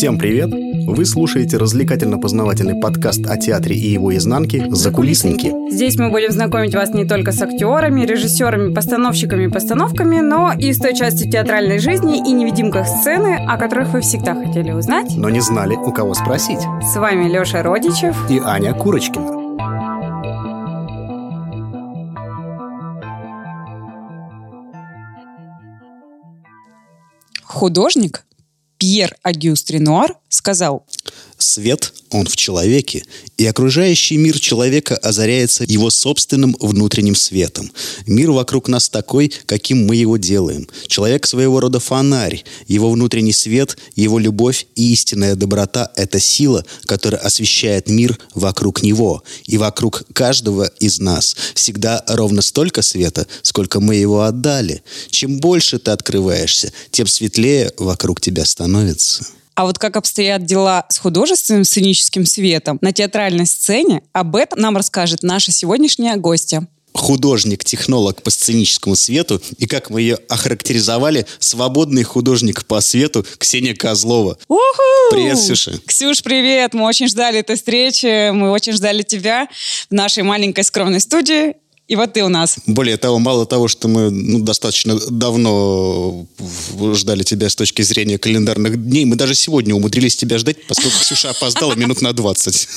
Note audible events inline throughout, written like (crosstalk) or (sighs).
Всем привет! Вы слушаете развлекательно-познавательный подкаст о театре и его изнанке «Закулисники». Здесь мы будем знакомить вас не только с актерами, режиссерами, постановщиками и постановками, но и с той частью театральной жизни и невидимках сцены, о которых вы всегда хотели узнать. Но не знали, у кого спросить. С вами Леша Родичев и Аня Курочкина. Художник Пьер Агюст Ренуар сказал Свет, он в человеке, и окружающий мир человека озаряется его собственным внутренним светом. Мир вокруг нас такой, каким мы его делаем. Человек своего рода фонарь, его внутренний свет, его любовь и истинная доброта – это сила, которая освещает мир вокруг него. И вокруг каждого из нас всегда ровно столько света, сколько мы его отдали. Чем больше ты открываешься, тем светлее вокруг тебя становится. А вот как обстоят дела с художественным сценическим светом на театральной сцене, об этом нам расскажет наша сегодняшняя гостья художник-технолог по сценическому свету и, как мы ее охарактеризовали, свободный художник по свету Ксения Козлова. Уху! Привет, Ксюша. Ксюш, привет! Мы очень ждали этой встречи, мы очень ждали тебя в нашей маленькой скромной студии. И вот ты у нас. Более того, мало того, что мы ну, достаточно давно ждали тебя с точки зрения календарных дней, мы даже сегодня умудрились тебя ждать, поскольку Ксюша опоздала минут на 20.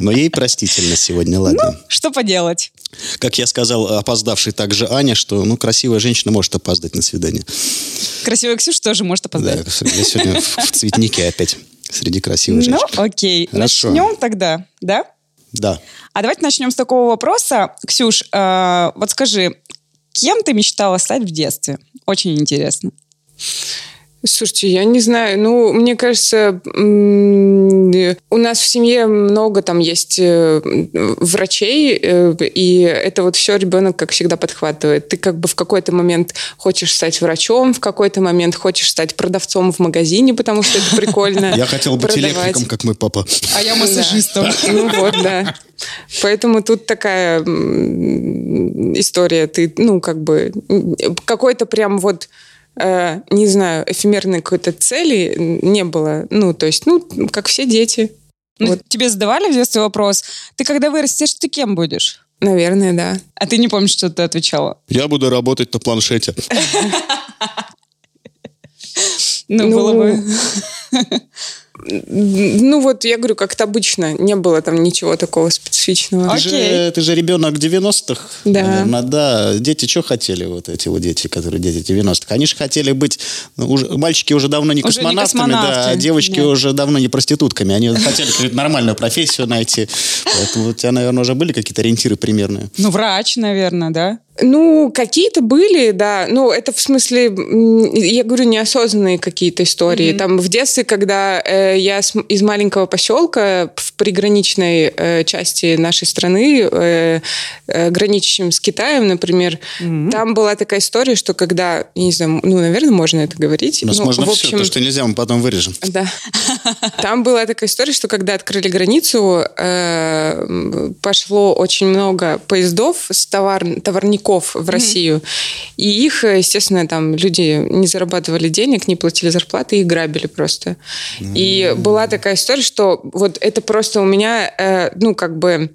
Но ей простительно сегодня, ладно. Ну, что поделать. Как я сказал, опоздавший также Аня, что ну, красивая женщина может опоздать на свидание. Красивая Ксюша тоже может опоздать. Да, я сегодня в цветнике опять среди красивых женщин. Ну, окей. Хорошо. Начнем тогда, да? Да. А давайте начнем с такого вопроса. Ксюш, э, вот скажи, кем ты мечтала стать в детстве? Очень интересно. Слушайте, я не знаю. Ну, мне кажется, у нас в семье много там есть э, врачей, э, и это вот все ребенок, как всегда, подхватывает. Ты как бы в какой-то момент хочешь стать врачом, в какой-то момент хочешь стать продавцом в магазине, потому что это прикольно. Я хотел быть электриком, как мой папа. А я массажистом. Ну вот, да. Поэтому тут такая история. Ты, ну, как бы, какой-то прям вот э, не знаю, эфемерной какой-то цели не было. Ну, то есть, ну, как все дети. Ну, вот. Тебе задавали в детстве вопрос, ты когда вырастешь, ты кем будешь? Наверное, да. А ты не помнишь, что ты отвечала? Я буду работать на планшете. (laughs) Ну, было бы... (laughs) Ну вот, я говорю, как-то обычно. Не было там ничего такого специфичного. Ты, же, ты же ребенок 90-х, да. наверное, да. Дети что хотели, вот эти вот дети, которые дети 90-х? Они же хотели быть... Ну, уже, мальчики уже давно не космонавтами, не да, а девочки да. уже давно не проститутками. Они хотели нормальную профессию найти. Поэтому у тебя, наверное, уже были какие-то ориентиры примерные. Ну, врач, наверное, да? Ну, какие-то были, да. Ну, это в смысле, я говорю, неосознанные какие-то истории. Mm-hmm. Там в детстве, когда э, я с, из маленького поселка в приграничной э, части нашей страны, э, э, граничащем с Китаем, например, mm-hmm. там была такая история, что когда, я не знаю, ну, наверное, можно это говорить. У нас ну, можно в общем, все, то, что нельзя, мы потом вырежем. Да. Там была такая история, что когда открыли границу, э, пошло очень много поездов с товар, учеников в Россию. Mm-hmm. И их, естественно, там люди не зарабатывали денег, не платили зарплаты, их грабили просто. Mm-hmm. И была такая история, что вот это просто у меня, э, ну, как бы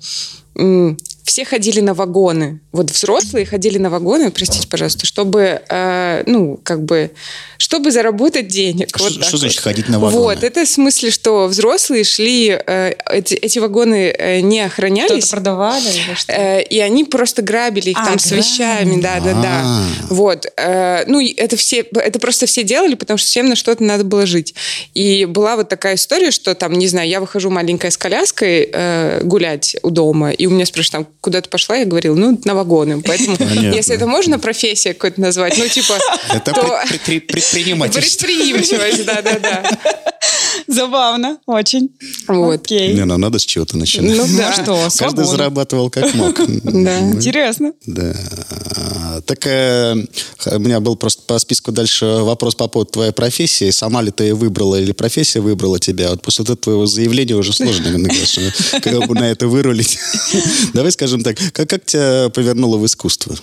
все ходили на вагоны. Вот взрослые ходили на вагоны, простите, пожалуйста, чтобы, э, ну, как бы, чтобы заработать денег. Что, вот что значит ходить на вагоны? Вот, это в смысле, что взрослые шли, э, эти, эти вагоны э, не охранялись. Что-то продавали? Что? Э, и они просто грабили их а, там с вещами, да-да-да. А. Вот. Э, ну, это все, это просто все делали, потому что всем на что-то надо было жить. И была вот такая история, что там, не знаю, я выхожу маленькая с коляской э, гулять у дома, и у меня спрашивают, там, куда ты пошла, я говорила, ну, на вагоны. Поэтому, (laughs) Понятно. если это можно профессия какой-то назвать, ну, типа... Это то... предпринимательство. Предприимчивость, да-да-да. (laughs) Забавно, очень. Вот. Окей. Не, ну надо с чего-то начинать. Ну да. Ну, что, Каждый зарабатывал как мог. (laughs) Да. Интересно. Да. Так э, у меня был просто по списку дальше вопрос по поводу твоей профессии. Сама ли ты ее выбрала или профессия выбрала тебя? Вот после этого твоего заявления уже сложно, (laughs) на это вырулить. (laughs) Давай скажем так, как, как тебя повернуло в искусство?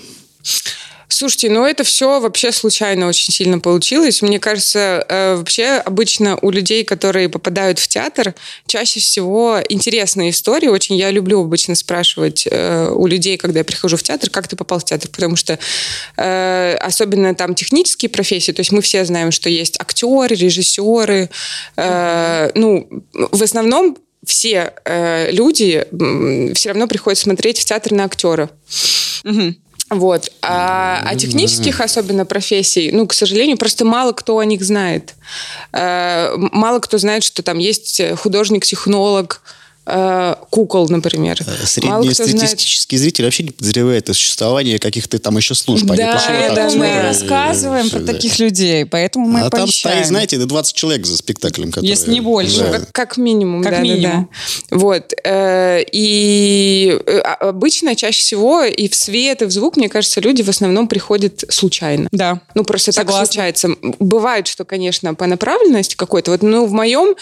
Слушайте, ну это все вообще случайно очень сильно получилось. Мне кажется, э, вообще обычно у людей, которые попадают в театр, чаще всего интересные истории. Очень я люблю обычно спрашивать э, у людей, когда я прихожу в театр, как ты попал в театр, потому что э, особенно там технические профессии, то есть мы все знаем, что есть актеры, режиссеры. Ну, в основном все люди все равно приходят смотреть в театр на актеров. Угу. Вот. А, а технических особенно профессий, ну, к сожалению, просто мало кто о них знает. Э, мало кто знает, что там есть художник-технолог, Э, кукол, например. Э, среднестатистический зритель вообще не подозревает о существовании каких-то там еще служб. Да, поэтому мы рассказываем про таких людей, поэтому мы А там стоит, знаете, 20 человек за спектаклем. Которые... Если не больше. Да. Как, как минимум, как да, минимум. Да, да. Вот. Э, и а, обычно, чаще всего, и в свет, и в звук, мне кажется, люди в основном приходят случайно. Да. Ну, просто Согласна. так случается. Бывает, что, конечно, по направленности какой-то, вот, ну, в моем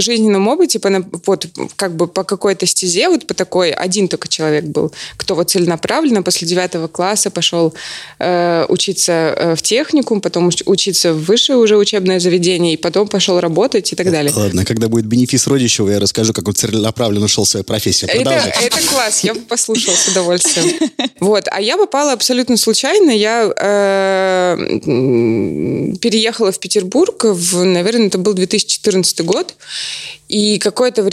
жизненном опыте по вот как бы по какой-то стезе, вот по такой, один только человек был, кто вот целенаправленно после девятого класса пошел э, учиться э, в техникум, потом учиться в высшее уже учебное заведение, и потом пошел работать и так далее. Ладно, когда будет бенефис Родищева, я расскажу, как он целенаправленно шел в свою профессию. Это, это класс, я бы послушал с удовольствием. (laughs) Вот, а я попала абсолютно случайно. Я э, переехала в Петербург, в, наверное, это был 2014 год, и какое-то время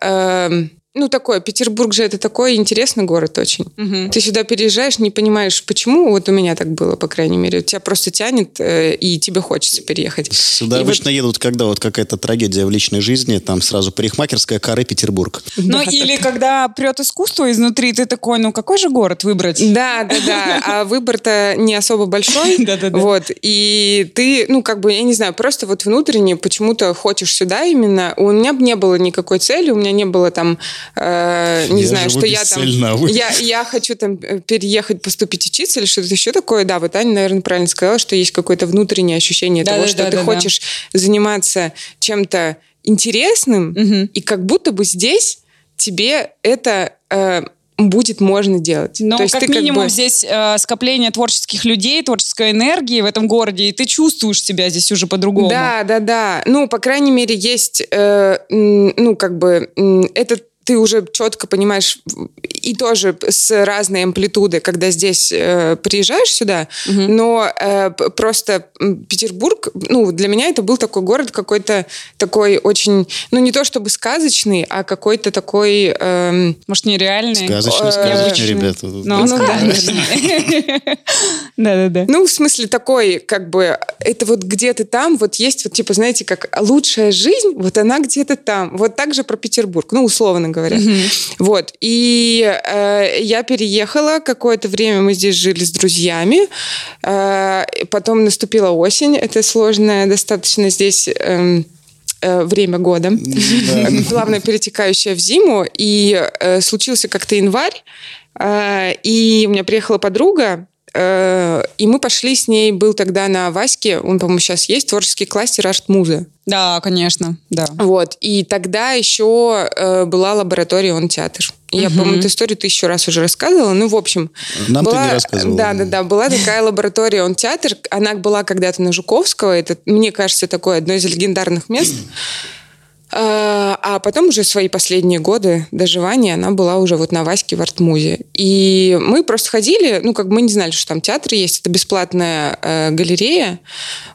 э, ну, такое, Петербург же это такой интересный город очень. Угу. Ты сюда переезжаешь, не понимаешь, почему. Вот у меня так было, по крайней мере. Тебя просто тянет, э, и тебе хочется переехать. Сюда и обычно вот... едут, когда вот какая-то трагедия в личной жизни, там сразу парикмахерская, коры, Петербург. Ну, да, или так... когда прет искусство изнутри, ты такой, ну, какой же город выбрать? Да, да, да. А выбор-то не особо большой. Да, да, да. Вот. И ты, ну, как бы, я не знаю, просто вот внутренне почему-то хочешь сюда именно. У меня не было никакой цели, у меня не было там э, не я знаю, что я там... Я, я хочу там э, переехать, поступить учиться или что-то еще такое. Да, вот Аня, наверное, правильно сказала, что есть какое-то внутреннее ощущение да, того, да, что да, ты да, хочешь да. заниматься чем-то интересным, угу. и как будто бы здесь тебе это... Э, будет можно делать. Но То есть как ты минимум как бы... здесь э, скопление творческих людей, творческой энергии в этом городе, и ты чувствуешь себя здесь уже по-другому. Да, да, да. Ну, по крайней мере, есть, э, ну, как бы, этот ты уже четко понимаешь и тоже с разной амплитудой, когда здесь э, приезжаешь сюда, угу. но э, просто Петербург, ну, для меня это был такой город какой-то такой очень, ну, не то чтобы сказочный, а какой-то такой... Э, Может, нереальный? Сказочный, сказочный, э, ребята. Ну, ну да. (laughs) Да-да-да. Ну, в смысле такой, как бы, это вот где-то там, вот есть вот, типа, знаете, как лучшая жизнь, вот она где-то там. Вот так же про Петербург, ну, условно говоря говоря. Mm-hmm. Вот. И э, я переехала, какое-то время мы здесь жили с друзьями. Э, потом наступила осень. Это сложное достаточно здесь... Э, время года, да. плавно перетекающее в зиму, и э, случился как-то январь, э, и у меня приехала подруга, и мы пошли с ней, был тогда на Ваське, он, по-моему, сейчас есть, творческий кластер «Арт-муза». Да, конечно, да. Вот. И тогда еще э, была лаборатория «Он театр». Я, угу. по-моему, эту историю тысячу раз уже рассказывала. Ну, в общем... Нам была, ты не рассказывала. Да, да, да. Была такая лаборатория «Он театр». Она была когда-то на Жуковского. Это, мне кажется, такое одно из легендарных мест. А, а потом уже свои последние годы доживания она была уже вот на Ваське в Артмузе. И мы просто ходили, ну, как бы мы не знали, что там театр есть, это бесплатная э, галерея.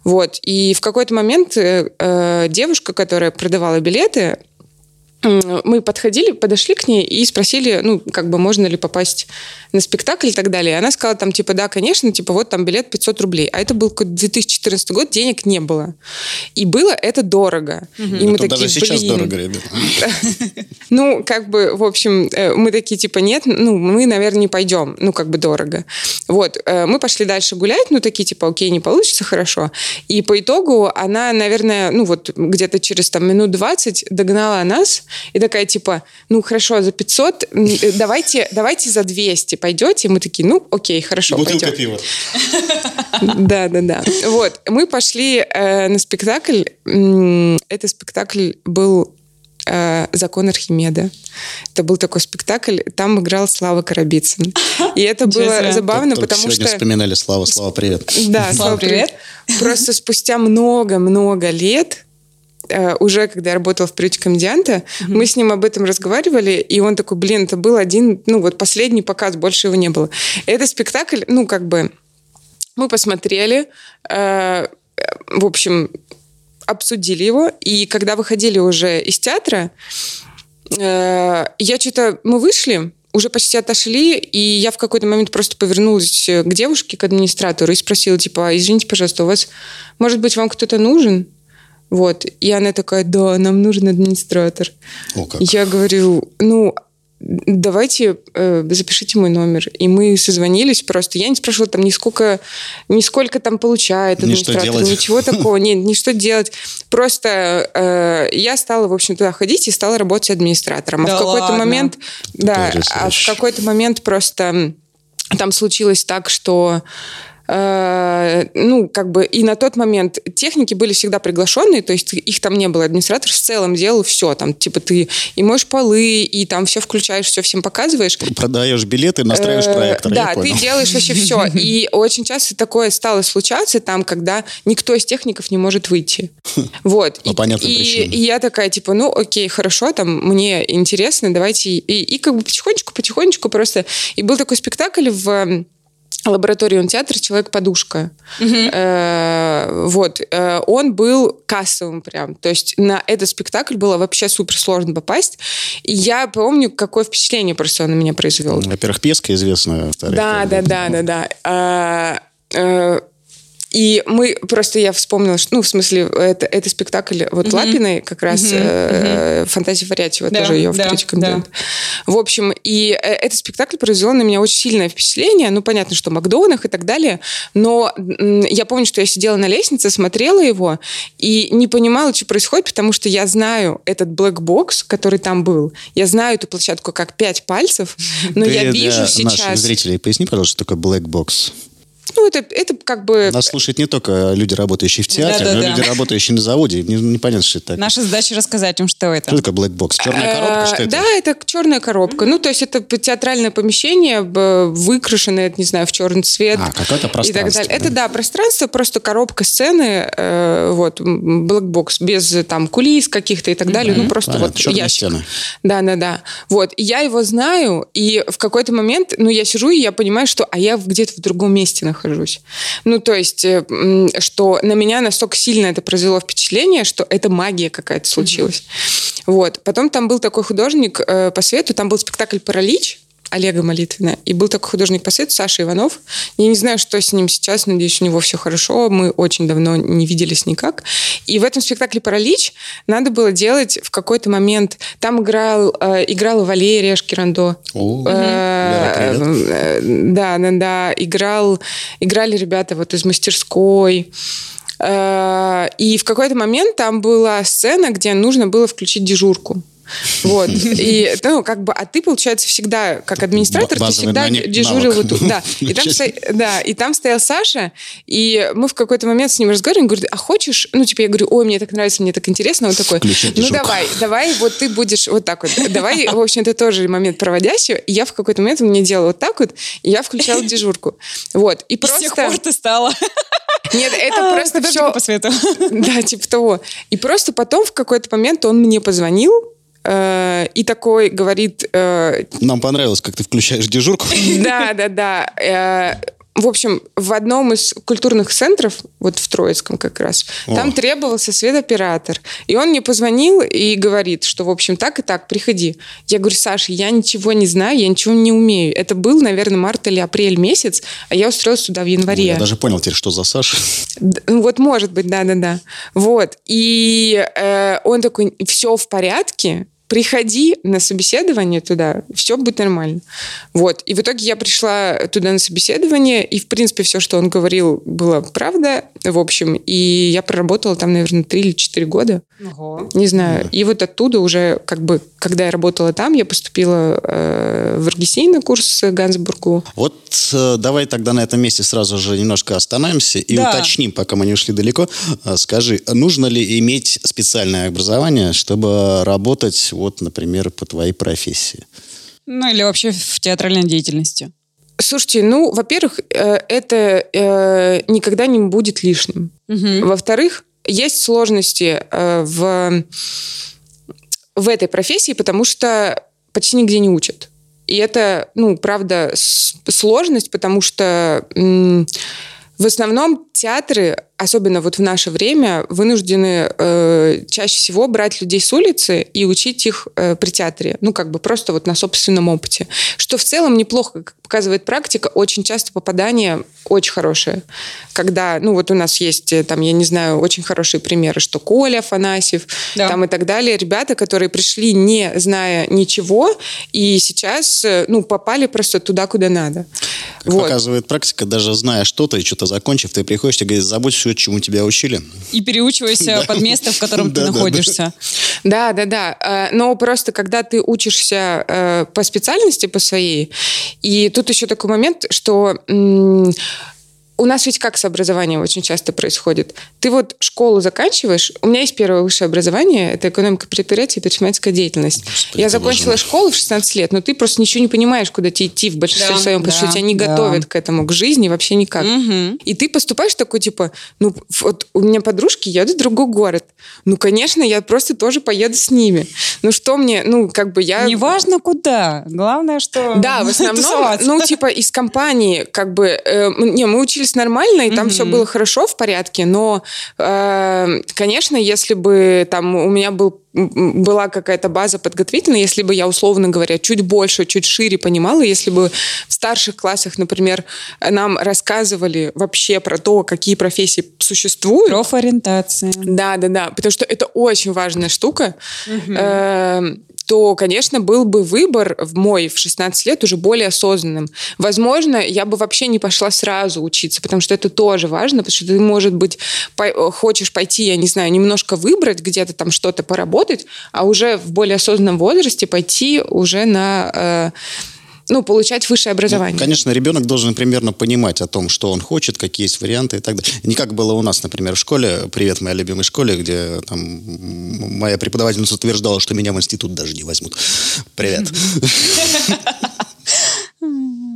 Вот. И в какой-то момент э, э девушка, которая продавала билеты, мы подходили, подошли к ней и спросили, ну, как бы, можно ли попасть на спектакль и так далее. И она сказала там, типа, да, конечно, типа, вот там билет 500 рублей. А это был 2014 год, денег не было. И было это дорого. Угу. И мы такие, даже сейчас дорого, ребят. Ну, как бы, в общем, э, мы такие, типа, нет, ну, мы, наверное, не пойдем. Ну, как бы дорого. Вот. Э, мы пошли дальше гулять, ну, такие, типа, окей, не получится, хорошо. И по итогу она, наверное, ну, вот где-то через там минут 20 догнала нас и такая, типа, ну, хорошо, за 500, э, давайте, давайте за 200 пойдете. И мы такие, ну, окей, хорошо, Бутылка пойдем. пива. (laughs) Да, да, да. Вот, мы пошли э, на спектакль. Это спектакль был э, «Закон Архимеда». Это был такой спектакль, там играл Слава Карабицын. И это было забавно, Только потому сегодня что... вспоминали Слава, Слава, привет. Да, Слава, привет. Просто спустя много-много лет уже когда я работала в приюте комедианта, мы с ним об этом разговаривали, и он такой, блин, это был один, ну вот последний показ, больше его не было. Это спектакль, ну как бы мы посмотрели, э, в общем, обсудили его, и когда выходили уже из театра, э, я что-то... Мы вышли, уже почти отошли, и я в какой-то момент просто повернулась к девушке, к администратору, и спросила, типа, извините, пожалуйста, у вас, может быть, вам кто-то нужен? Вот. И она такая, да, нам нужен администратор. О, как. Я говорю, ну, давайте э, запишите мой номер. И мы созвонились просто. Я не спрашивала там ни сколько, ни сколько там получает администратор, ничего такого. Нет, ни что делать. Просто э, я стала, в общем, туда ходить и стала работать администратором. Да а в какой-то ладно? момент, да, а в какой-то момент просто там случилось так, что ну, как бы, и на тот момент техники были всегда приглашенные, то есть их там не было. Администратор в целом делал все, там, типа, ты и моешь полы, и там все включаешь, все всем показываешь. Продаешь билеты, настраиваешь Э, проектор, Да, ты делаешь вообще все. (laughs) И очень часто такое стало случаться там, когда никто из техников не может выйти. (laughs) Вот. По И- понятным и, причинам. и я такая, типа, ну, окей, хорошо, там, мне интересно, давайте... И, и как бы потихонечку, потихонечку просто... И был такой спектакль в м, лаборатории театра «Человек-подушка». Э, Вот. Э, Он был кассовым прям. То есть на этот спектакль было вообще супер сложно попасть. И я помню, какое впечатление просто он на меня произвел. Во-первых, песка известная. Да, да, да, да, да. Э, И мы просто я вспомнила, что, ну, в смысле, это, это спектакль вот Лапиной, как раз э, «Фантазия Варятьева», Да, тоже ее в да, «Приюте да. комедианта». В общем, и э, этот спектакль произвел на меня очень сильное впечатление. Ну, понятно, что Макдонах и так далее, но м, я помню, что я сидела на лестнице, смотрела его и не понимала, что происходит, потому что я знаю этот блэкбокс, который там был. Я знаю эту площадку как пять пальцев, но Ты я для вижу наших сейчас... зрителей поясни, пожалуйста, что такое black box. Ну, это, это как бы... Нас слушают не только люди, работающие в театре, но и Да-да-да. люди, работающие на заводе. Не- Непонятно, что это такое. Наша задача рассказать им, что это. Что такое black box? Черная коробка? Что это? Да, это черная коробка. Ну, то есть это театральное помещение, выкрашенное, не знаю, в черный цвет. А, какое-то И так пространство, далее. Это, да? да, пространство, просто коробка сцены, э, вот, м, блэкбокс, без там кулис каких-то и так далее. Ну, просто Понятно, вот черные ящик. стены. Да, да, да. Вот. И я его знаю, и в какой-то момент, ну, я сижу, и я понимаю, что, а я где-то в другом месте нахожусь. Ну, то есть, э, что на меня настолько сильно это произвело впечатление, что это магия какая-то случилась. Вот. Потом там был такой художник э, по свету, там был спектакль «Паралич», Олега Молитвина. И был такой художник по свету, Саша Иванов. Я не знаю, что с ним сейчас, надеюсь, у него все хорошо. Мы очень давно не виделись никак. И в этом спектакле «Паралич» надо было делать в какой-то момент... Там играл, э, играла Валерия Шкирандо. О, Э, э, Да, да, да. Играл, играли ребята вот из мастерской. Э, И в какой-то момент там была сцена, где нужно было включить дежурку. Вот. (laughs) И, ну, как бы, а ты, получается, всегда, как администратор, ты всегда навык. дежурил вот тут. Да. (laughs) И там, да, и там стоял Саша, и мы в какой-то момент с ним разговариваем, говорит, а хочешь, ну, типа, я говорю, ой, мне так нравится, мне так интересно, он такой, ну, дежурку». давай, давай, вот ты будешь вот так вот. Давай, в общем, это тоже момент проводящего. И я в какой-то момент он мне делал вот так вот, и я включала дежурку. Вот. И И с тех просто... пор ты стала. Нет, это просто художником все... по свету. Да, типа того. И просто потом в какой-то момент он мне позвонил, э, и такой говорит, э, Нам понравилось, как ты включаешь дежурку. (laughs) да, да, да. Э, В общем, в одном из культурных центров, вот в Троицком как раз, О. там требовался светоператор. И он мне позвонил и говорит, что, в общем, так и так, приходи. Я говорю, Саша, я ничего не знаю, я ничего не умею. Это был, наверное, март или апрель месяц, а я устроилась сюда в январе. Я даже понял теперь, что за Саша. Ну, Вот, может быть, да-да-да. Вот. И э, он такой, все в порядке, приходи на собеседование туда, все будет нормально. Вот. И в итоге я пришла туда на собеседование, и, в принципе, все, что он говорил, было правда, в общем. И я проработала там, наверное, три или четыре года. Ого. Не знаю. И вот оттуда уже, как бы, когда я работала там, я поступила э, в РГСИ на курс Гансбургу. Вот э, давай тогда на этом месте сразу же немножко остановимся и да. уточним, пока мы не ушли далеко. Э, скажи, нужно ли иметь специальное образование, чтобы работать вот, например, по твоей профессии? Ну, или вообще в театральной деятельности. Слушайте, ну, во-первых, э, это э, никогда не будет лишним. Угу. Во-вторых, есть сложности э, в, в этой профессии, потому что почти нигде не учат. И это, ну, правда, сложность, потому что в основном театры особенно вот в наше время, вынуждены э, чаще всего брать людей с улицы и учить их э, при театре. Ну, как бы просто вот на собственном опыте. Что в целом неплохо, как показывает практика, очень часто попадание очень хорошее. Когда, ну, вот у нас есть, э, там, я не знаю, очень хорошие примеры, что Коля Афанасьев, да. там и так далее. Ребята, которые пришли, не зная ничего, и сейчас, э, ну, попали просто туда, куда надо. Как вот. показывает практика, даже зная что-то и что-то закончив, ты приходишь и говоришь, забудь все, чему тебя учили. И переучивайся под место, в котором (laughs) ты находишься. Да, да, да. Э, но просто когда ты учишься э, по специальности, по своей, и тут еще такой момент, что у нас ведь как с образованием очень часто происходит. Ты вот школу заканчиваешь. У меня есть первое высшее образование. Это экономика предприятия и предпринимательская деятельность. Господи, я закончила школу в 16 лет, но ты просто ничего не понимаешь, куда тебе идти в большинстве да, своем, потому да, что тебя не да. готовят к этому, к жизни вообще никак. Угу. И ты поступаешь такой, типа, ну, вот у меня подружки едут в другой город. Ну, конечно, я просто тоже поеду с ними. Ну, что мне, ну, как бы я... Неважно куда. Главное, что... Да, в основном, ну, типа, из компании, как бы... Э, не, мы учились учились нормально, и там mm-hmm. все было хорошо, в порядке, но, э, конечно, если бы там у меня был была какая-то база подготовительная, если бы я, условно говоря, чуть больше, чуть шире понимала, если бы в старших классах, например, нам рассказывали вообще про то, какие профессии существуют. Профориентация. Да, да, да, потому что это очень важная штука. Угу то, конечно, был бы выбор в мой в 16 лет уже более осознанным. Возможно, я бы вообще не пошла сразу учиться, потому что это тоже важно, потому что ты, может быть, по хочешь пойти, я не знаю, немножко выбрать, где-то там что-то поработать, а уже в более осознанном возрасте пойти уже на... Э, ну, получать высшее образование. Ну, конечно, ребенок должен примерно понимать о том, что он хочет, какие есть варианты и так далее. Не как было у нас, например, в школе, привет моей любимой школе, где там моя преподавательница утверждала, что меня в институт даже не возьмут. Привет. (laughs)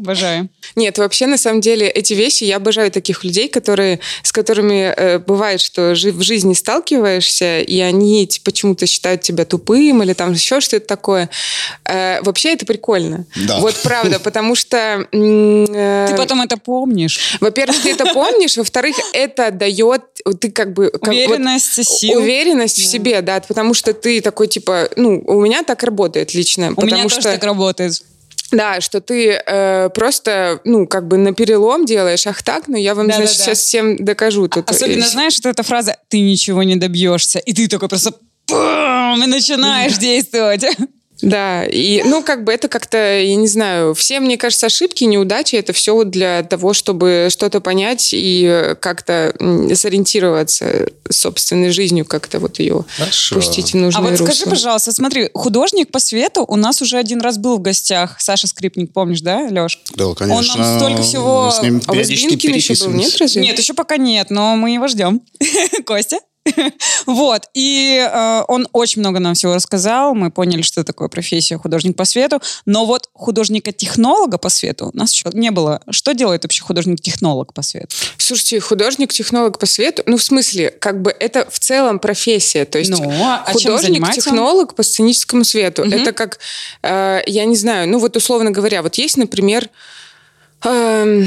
Обожаю. Нет, вообще, на самом деле, эти вещи, я обожаю таких людей, которые, с которыми э, бывает, что жи в жизни сталкиваешься, и они почему-то считают тебя тупым или там еще что-то такое. Э, вообще это прикольно. Да. Вот правда, потому что... Э, ты потом это помнишь. Во-первых, ты это помнишь, во-вторых, это дает, ты как бы... Как, уверенность, вот, сил. Уверенность да. в себе, да, потому что ты такой, типа, ну, у меня так работает лично. У меня что... тоже так работает. Да, что ты э, просто, ну, как бы на перелом делаешь, ах так, но я вам, да, значит, да, да. сейчас всем докажу. Тут. Особенно, и... знаешь, что эта фраза «ты ничего не добьешься», и ты такой просто и начинаешь действовать. (laughs) Да, и, ну, как бы это как-то, я не знаю, все, мне кажется, ошибки, неудачи, это все для того, чтобы что-то понять и как-то сориентироваться собственной жизнью, как-то вот ее Хорошо. пустить в нужное А вот русло. скажи, пожалуйста, смотри, художник по свету у нас уже один раз был в гостях. Саша Скрипник, помнишь, да, Леш? Да, конечно. Он нам столько всего... Мы с ним а у еще был, нет, разве? Нет, еще пока нет, но мы его ждем. (laughs) Костя? (laughs) вот, и э, он очень много нам всего рассказал, мы поняли, что такое профессия художник по свету, но вот художника-технолога по свету у нас еще не было. Что делает вообще художник-технолог по свету? Слушайте, художник-технолог по свету, ну, в смысле, как бы это в целом профессия, то есть ну, а художник-технолог по сценическому свету, угу. это как, э, я не знаю, ну, вот условно говоря, вот есть, например, э,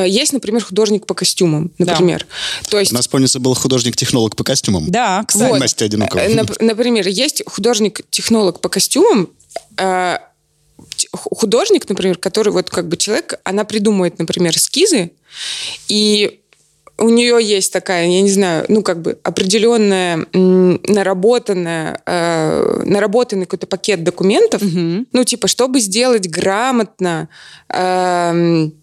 есть, например, художник по костюмам, например. Да. То есть... У нас, помнится, был художник-технолог по костюмам. Да, кстати. Вот. Настя Одинокова. Э, например, есть художник-технолог по костюмам, э, художник, например, который вот как бы человек, она придумывает, например, эскизы, и у нее есть такая, я не знаю, ну, как бы определенная наработанная, э, наработанный какой-то пакет документов, Мгм. ну, типа, чтобы сделать грамотно, эм,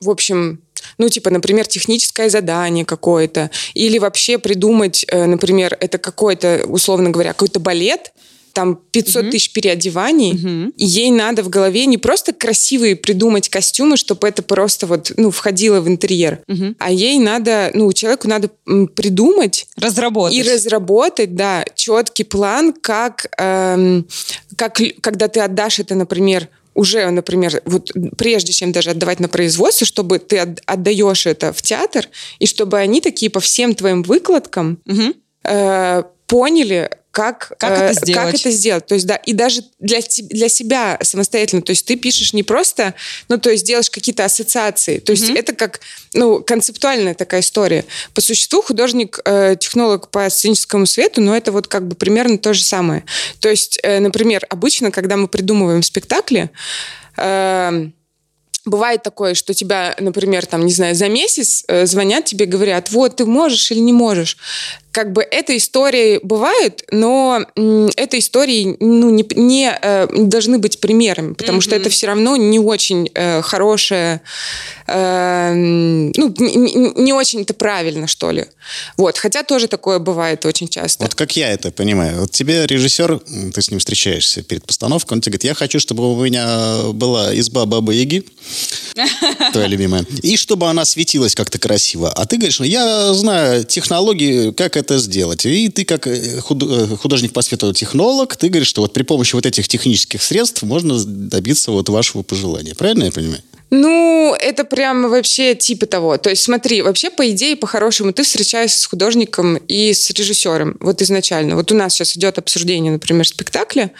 в общем, ну, типа, например, техническое задание какое-то, или вообще придумать, э, например, это какой-то, условно говоря, какой-то балет, там 500 Мгм. тысяч переодеваний, Мгм. и ей надо в голове не просто красивые придумать костюмы, чтобы это просто вот, ну, входило в интерьер, Мгм. а ей надо, ну, человеку надо придумать Разработать. и разработать, да, четкий план, как, эм, как когда ты отдашь это, например, уже, например, вот прежде чем даже отдавать на производство, чтобы ты от- отдаешь это в театр, и чтобы они такие по всем твоим выкладкам Мгм. э, поняли, как, Как э, это сделать. как это сделать. То есть, да, и даже для, для себя самостоятельно. То есть ты пишешь не просто, ну, то есть делаешь какие-то ассоциации. То есть это как, ну, концептуальная такая история. По существу художник, э, по сценическому свету, но это вот как бы примерно то же самое. То есть, э, например, обычно, когда мы придумываем спектакли, эм, Бывает такое, что тебя, например, там, не знаю, за месяц э, звонят тебе, говорят, вот, ты можешь или не можешь. Как бы эта история бывает, но этой истории ну, не, не, э, должны быть примерами, потому что это все равно не очень э, хорошее, э, ну, не, не- не очень-то правильно, что ли. Вот, хотя тоже такое бывает очень часто. Вот как я это понимаю. Вот тебе режиссер, ты с ним встречаешься перед постановкой, он тебе говорит, я хочу, чтобы у меня была изба Бабы Яги, (laughs) твоя любимая, и чтобы она светилась как-то красиво. А ты говоришь, ну, я знаю технологии, как это сделать. И ты как э, э, художник по свету технолог, ты говоришь, что вот при помощи вот этих технических средств можно добиться вот вашего пожелания. Правильно я понимаю? Ну, это прямо вообще типа того. То есть смотри, вообще по идее, по-хорошему, ты встречаешься с художником и с режиссером. Вот изначально. Вот у нас сейчас идет обсуждение, например, спектакля.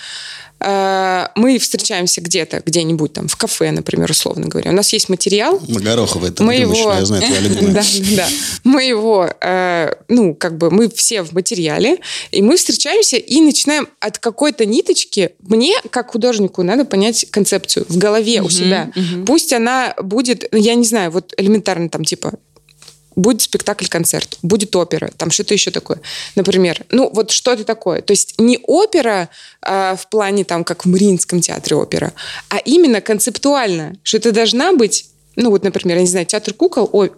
Э, Мы встречаемся где-то, где-нибудь там, в кафе, например, условно говоря. У нас есть материал, На Горохово это мы его... я знаю, твоя любимая. (laughs) Да, да. Мы его, э, ну, как бы, мы все в материале, и мы встречаемся и начинаем от какой-то ниточки. Мне, как художнику, надо понять концепцию в голове у себя. Пусть она будет, ну, я не знаю, вот элементарно там, типа, будет спектакль-концерт, будет опера, там что-то еще такое, например. Ну, вот что-то такое. То есть не опера а, в плане, там, как в Мариинском театре опера, а именно концептуально, что это должна быть, ну, вот, например, я не знаю, театр кукол, о-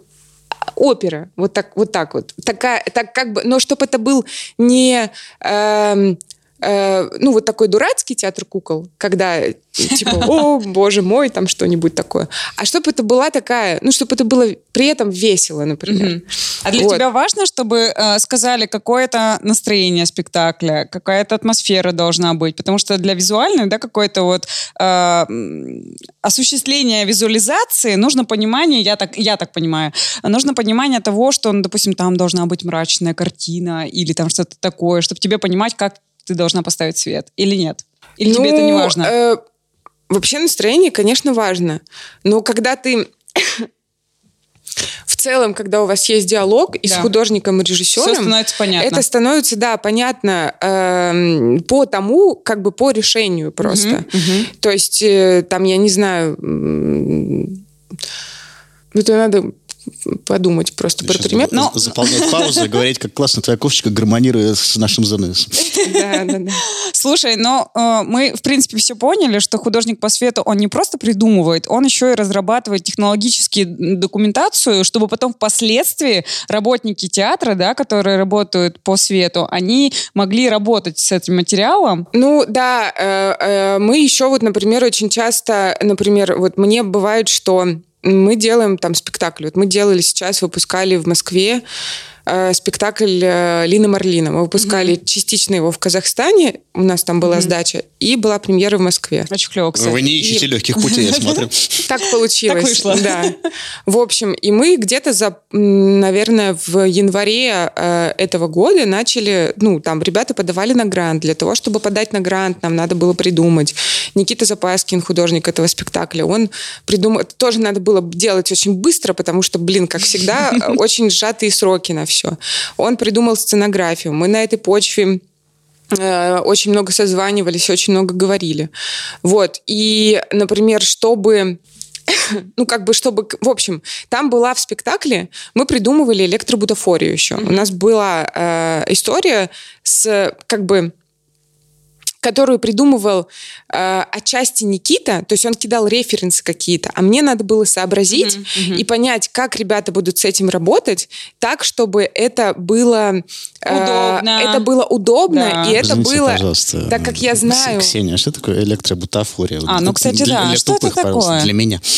опера, вот так вот, так вот. Такая, так как бы, но чтобы это был не... эм, э, ну, вот такой дурацкий театр кукол, когда типа, о, боже мой, там что-нибудь такое. А чтобы это была такая, ну, чтобы это было при этом весело, например. А для Вот. тебя важно, чтобы э, сказали какое-то настроение спектакля, какая-то атмосфера должна быть, потому что для визуальной, да, какое-то вот э, осуществление визуализации нужно понимание, я так, я так понимаю, нужно понимание того, что, ну, допустим, там должна быть мрачная картина или там что-то такое, чтобы тебе понимать, как ты должна поставить свет или нет. Или тебе это не Ну, важно? э, вообще настроение, конечно, важно. Но когда ты... (coughs) В целом, когда у вас есть диалог и Да. с художником и Все режиссером, становится понятно. это становится, да, понятно эм, по тому, как бы по решению просто. мгм. То есть, э, там, я не знаю, ну, это надо подумать просто про Сейчас пример. Но, заполнять паузу и говорить, как классно твоя кофточка гармонирует с нашим заносом. да, да, да. Слушай, но э, мы, в принципе, все поняли, что художник по свету, он не просто придумывает, он еще и разрабатывает технологически документацию, чтобы потом впоследствии работники театра, да, которые работают по свету, они могли работать с этим материалом. Ну да, э, э, мы еще вот, например, очень часто, например, вот мне бывает, что мы делаем там спектакль. Вот мы делали сейчас, выпускали в Москве спектакль э, Лина Марлина. Мы выпускали частично его в Казахстане, у нас там была сдача, и была премьера в Москве. Очень клево, кстати. Вы не ищете легких путей, я (laughs) смотрю. Так получилось. Так вышло. Да. В общем, и мы где-то за, наверное, в январе э, этого года начали, ну, там, ребята подавали на грант. Для того, чтобы подать на грант, нам надо было придумать. Никита Запаскин, художник этого спектакля, он придумал... это Тоже надо было делать очень быстро, потому что, блин, как всегда, э, (laughs) очень сжатые сроки на все. Он придумал сценографию. Мы на этой почве э, очень много созванивались, очень много говорили. Вот. И, например, чтобы (coughs) ну, как бы, чтобы... В общем, там была в спектакле, мы придумывали электробутафорию еще. У нас была э, история с, как бы, которую придумывал э, отчасти Никита, то есть он кидал референсы какие-то, а мне надо было сообразить mm-hmm, mm-hmm. и понять, как ребята будут с этим работать, так, чтобы это было э, удобно, это было удобно да. и это Извините, было, пожалуйста. так как я знаю. Ксения, а что такое электробутафория? А, ну, кстати, для, да. Для что тупых, это такое? Для меня. (laughs)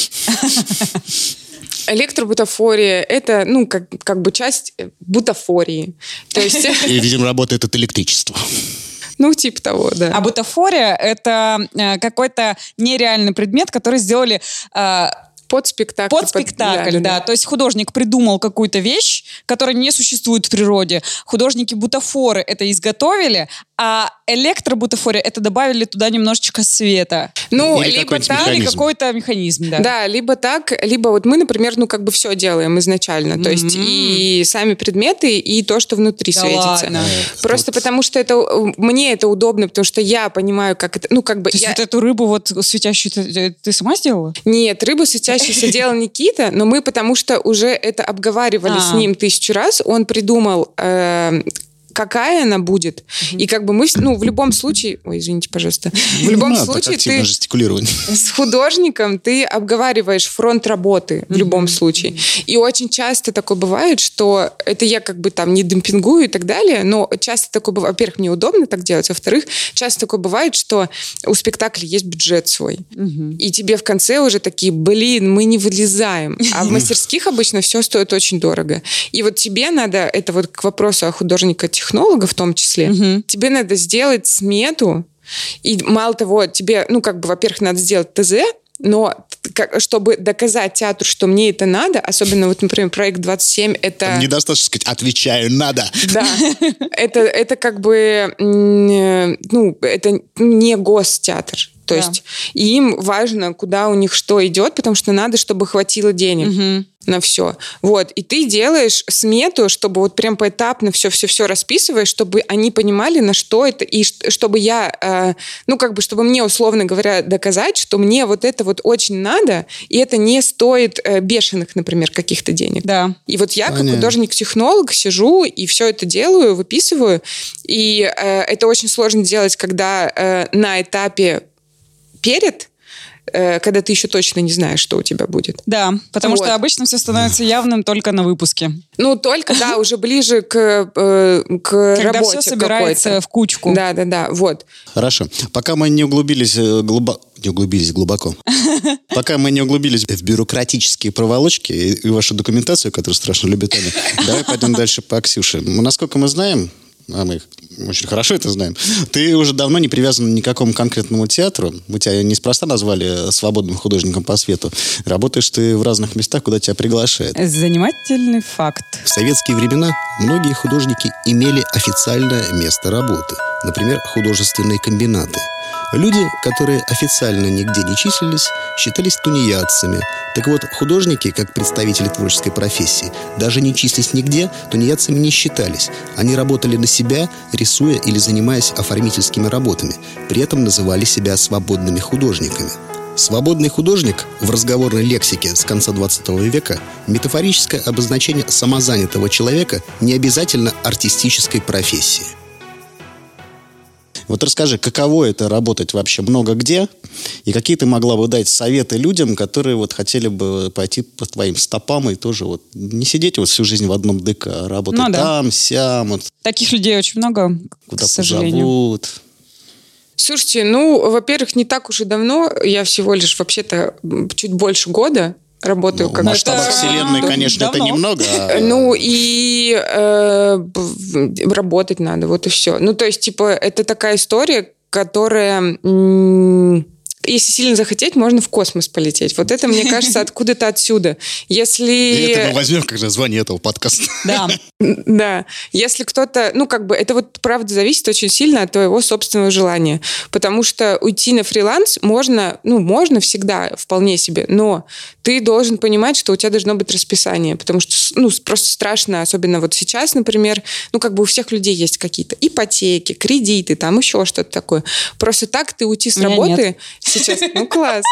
Электробутафория – это, ну, как, как бы часть бутафории. То есть... И, видимо, работает от электричества. Ну, типа того, да. А бутафория — это э, какой-то нереальный предмет, который сделали... Э, под спектакль. Под спектакль, да, да. То есть художник придумал какую-то вещь, которая не существует в природе. Художники-бутафоры это изготовили, а электробутафория это добавили туда немножечко света. Ну, Или либо так, механизм. Или какой-то механизм, да. Да, либо так, либо вот мы, например, ну как бы все делаем изначально. То есть и сами предметы, и то, что внутри Да светится. ладно. Просто Вот. потому что это мне это удобно, потому что я понимаю, как это, ну как бы То есть я вот эту рыбу вот светящую ты, ты сама сделала? нет, рыбу светящуюся делал Никита, но мы потому что уже это обговаривали с А. ним тысячу раз. Он придумал э, какая она будет. И как бы мы, ну, в любом случае... Ой, извините, пожалуйста. В любом Ну, случае ты с художником ты обговариваешь фронт работы в любом случае. И очень часто такое бывает, что это я как бы там не демпингую и так далее, но часто такое бывает, во-первых, мне удобно так делать, во-вторых, часто такое бывает, что у спектакля есть бюджет свой. И тебе в конце уже такие, блин, мы не вылезаем. А в мастерских обычно все стоит очень дорого. И вот тебе надо, это вот к вопросу о художника-технолога в том числе, тебе надо сделать смету, и мало того, тебе, ну, как бы, во-первых, надо сделать ТЗ, но как- чтобы доказать театру, что мне это надо, особенно вот, например, проект 27, это... Недостаточно сказать «отвечаю, надо». Да, (laughs) это, это как бы, э, ну, это не гостеатр. То Да. есть им важно, куда у них что идет, потому что надо, чтобы хватило денег на все. Вот. И ты делаешь смету, чтобы вот прям поэтапно все-все-все расписываешь, чтобы они понимали, на что это, и чтобы я, э, ну, как бы, чтобы мне, условно говоря, доказать, что мне вот это вот очень надо, и это не стоит э, бешеных, например, каких-то денег. Да. И вот я, как Понятно. художник-технолог, сижу и все это делаю, выписываю. И э, это очень сложно делать, когда э, на этапе перед, э, когда ты еще точно не знаешь, что у тебя будет. Да, потому Вот. что обычно все становится явным только на выпуске. Ну, только, да, (laughs) уже ближе к, э, к Когда работе все собирается в кучку. Да, да, да, вот. Хорошо. Пока мы не углубились глубоко... Не углубились глубоко. (laughs) Пока мы не углубились в бюрократические проволочки и вашу документацию, которую страшно любит Аня, давай пойдем дальше по Ксюше. Насколько мы знаем, а мы очень хорошо это знаем, ты уже давно не привязан ни к какому конкретному театру. Мы тебя неспроста назвали свободным художником по свету. Работаешь ты в разных местах, куда тебя приглашают. Занимательный факт. В советские времена многие художники имели официальное место работы, например, художественные комбинаты. Люди, которые официально нигде не числились, считались тунеядцами. Так вот, художники, как представители творческой профессии, даже не числись нигде, тунеядцами не считались. Они работали на себя, рисуя или занимаясь оформительскими работами. При этом называли себя свободными художниками. Свободный художник в разговорной лексике с конца 20 века – метафорическое обозначение самозанятого человека, не обязательно артистической профессии. Вот расскажи, каково это работать вообще много где, и какие ты могла бы дать советы людям, которые вот хотели бы пойти по твоим стопам и тоже вот не сидеть вот всю жизнь в одном ДК, а работать Ну да. там, сям, вот, Таких людей очень много, куда к сожалению. позовут. Слушайте, ну, во-первых, не так уж и давно, я всего лишь вообще-то чуть больше года работаю Ну, как в масштабах это вселенной, давно. конечно, это немного. а- (laughs) Ну и э, работать надо, вот и все. Ну то есть типа это такая история, которая м, если сильно захотеть, можно в космос полететь. Вот это, мне кажется, (laughs) откуда-то отсюда. И Если... это мы возьмем как название этого подкаста. (laughs) Да. Да, если кто-то, ну как бы, это вот правда зависит очень сильно от твоего собственного желания, потому что уйти на фриланс можно, ну можно всегда, вполне себе, но ты должен понимать, что у тебя должно быть расписание, потому что, ну просто страшно, особенно вот сейчас, например, ну как бы у всех людей есть какие-то ипотеки, кредиты, там еще что-то такое. Просто так ты уйти с работы (laughs) сейчас, ну класс.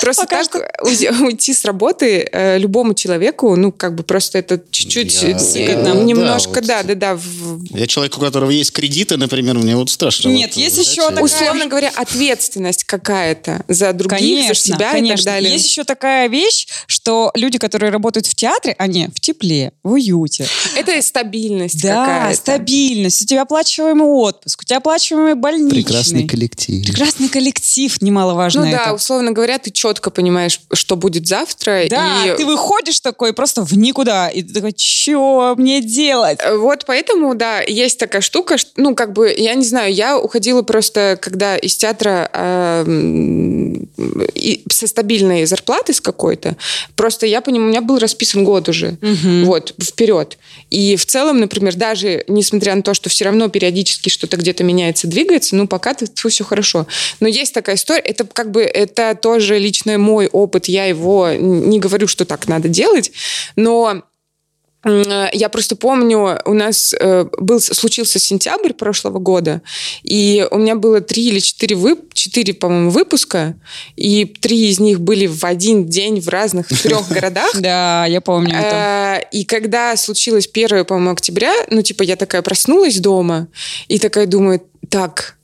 Просто Пока так уйти- уйти с работы э, любому человеку, ну, как бы просто это чуть-чуть, Я- да, немножко, вот. да, да, да. в- Я человек, у которого есть кредиты, например, мне вот страшно. Нет, вот есть взять еще такая- Условно говоря, ответственность какая-то за других, Конечно, за себя конечно. и так далее. Есть еще такая вещь, что люди, которые работают в театре, они в тепле, в уюте. Это и стабильность Да, какая-то. стабильность. У тебя оплачиваемый отпуск, у тебя оплачиваемый больничный. Прекрасный коллектив. Прекрасный коллектив, немаловажно Ну да, это. условно говоря, ты четко понимаешь, что будет завтра. Да, и ты выходишь такой просто в никуда, и ты такой, что мне делать? Э, Вот поэтому, да, есть такая штука, ну, как бы, я не знаю, я уходила просто, когда из театра э, со стабильной зарплатой с какой-то, просто я понимаю, у меня был расписан год уже, вот, вперед. И в целом, например, даже несмотря на то, что все равно периодически что-то где-то меняется, двигается, ну, пока все хорошо. Но есть такая история, это как бы, это тоже лично мой опыт, я его не говорю, что так надо делать, но Я просто помню, у нас э, был, случился сентябрь прошлого года, и у меня было три или четыре, вып, четыре, по-моему, выпуска, и три из них были в один день в разных (laughs) трех городах. Да, я помню это. Э, И когда случилось 1, по-моему, октября, ну, типа, я такая проснулась дома и такая думаю, так,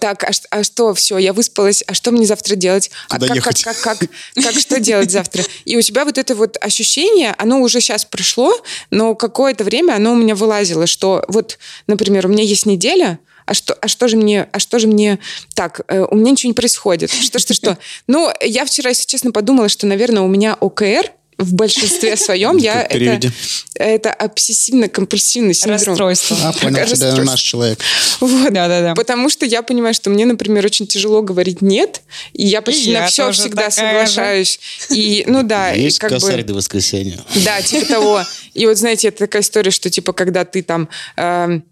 так, а, а что, все, я выспалась, а что мне завтра делать? А Куда как, ехать? как, как, как, как что делать завтра? И у тебя вот это вот ощущение, оно уже сейчас прошло, но какое-то время оно у меня вылазило, что вот, например, у меня есть неделя, а что, а что же мне, а что же мне так, э, у меня ничего не происходит, что, что, что. Ну, я вчера, если честно, подумала, что, наверное, у меня ОКР в большинстве (laughs) своем, я это, это обсессивно-компульсивный синдром. Расстройство. А, понял, ты, да, Расстройство. наш человек. Вот. Да-да-да. Потому что я понимаю, что мне, например, очень тяжело говорить нет, и я почти я на все тоже всегда такая же. соглашаюсь. И, ну да, и Есть как косарь бы... до воскресенья. Да, типа того. И вот, знаете, это такая история, что, типа, когда ты там... эм,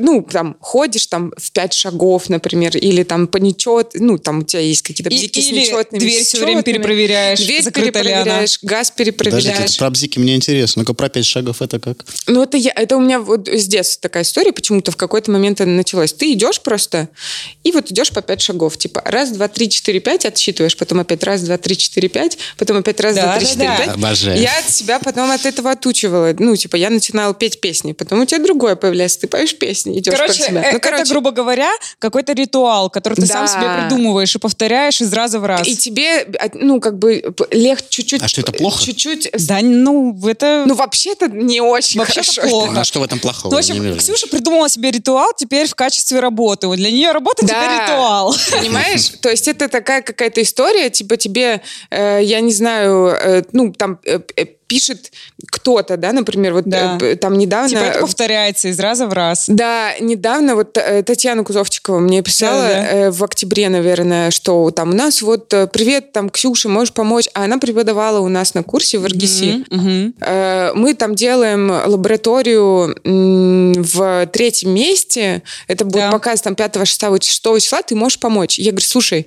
ну, там, ходишь там в пять шагов, например, или там по нечет, ну, там у тебя есть какие-то И- бзики с или нечетными. дверь с всё время перепроверяешь, Дверь закрыта ли она. перепроверяешь, газ Подождите, перепроверяешь. это про бзики мне интересно. Ну-ка, про пять шагов это как? Ну, это, я, это у меня вот с детства такая история, почему-то в какой-то момент она началась. Ты идешь просто, и вот идешь по пять шагов. Типа раз, два, три, четыре, пять отсчитываешь, потом опять раз, два, три, четыре, пять, потом опять раз, два, Да, три, да, четыре, да. пять. Обожаю. Я от себя потом от этого отучивала. Ну, типа, я начинала петь песни, потом у тебя другое появляется, ты поешь песни, идешь Короче, себя. э, Ну, это, грубо говоря, какой-то ритуал, который ты сам Да. себе придумываешь и повторяешь из раза в раз. и тебе, от- ну, как бы, легче чуть-чуть... А что, это плохо? Чуть-чуть... Да, ну, это... Ну, вообще-то не очень Вообще-то хорошо. плохо. Ну, а что в этом плохого? Ну, в общем, Не. Ксюша придумала себе ритуал теперь в качестве работы. Вот для нее работа Да. теперь ритуал. (laughs) Понимаешь? То есть это такая какая-то история, типа тебе, э, я не знаю, э, ну, там э, э, пишет кто-то, да, например, вот Да. э, там недавно... Типа это повторяется из раза в раз. Да, недавно вот э, Татьяна Кузовчикова мне писала Да-да. э, в октябре, наверное, что там у нас вот э, привет, там Ксюша, можешь помочь? А она преподавала у нас на курсе в РГСИ. Мгм, мгм. Э, Мы там делаем лабораторию в третьем месте. Это будет Да. показ там 5-6 числа. Ты можешь помочь? Я говорю, слушай,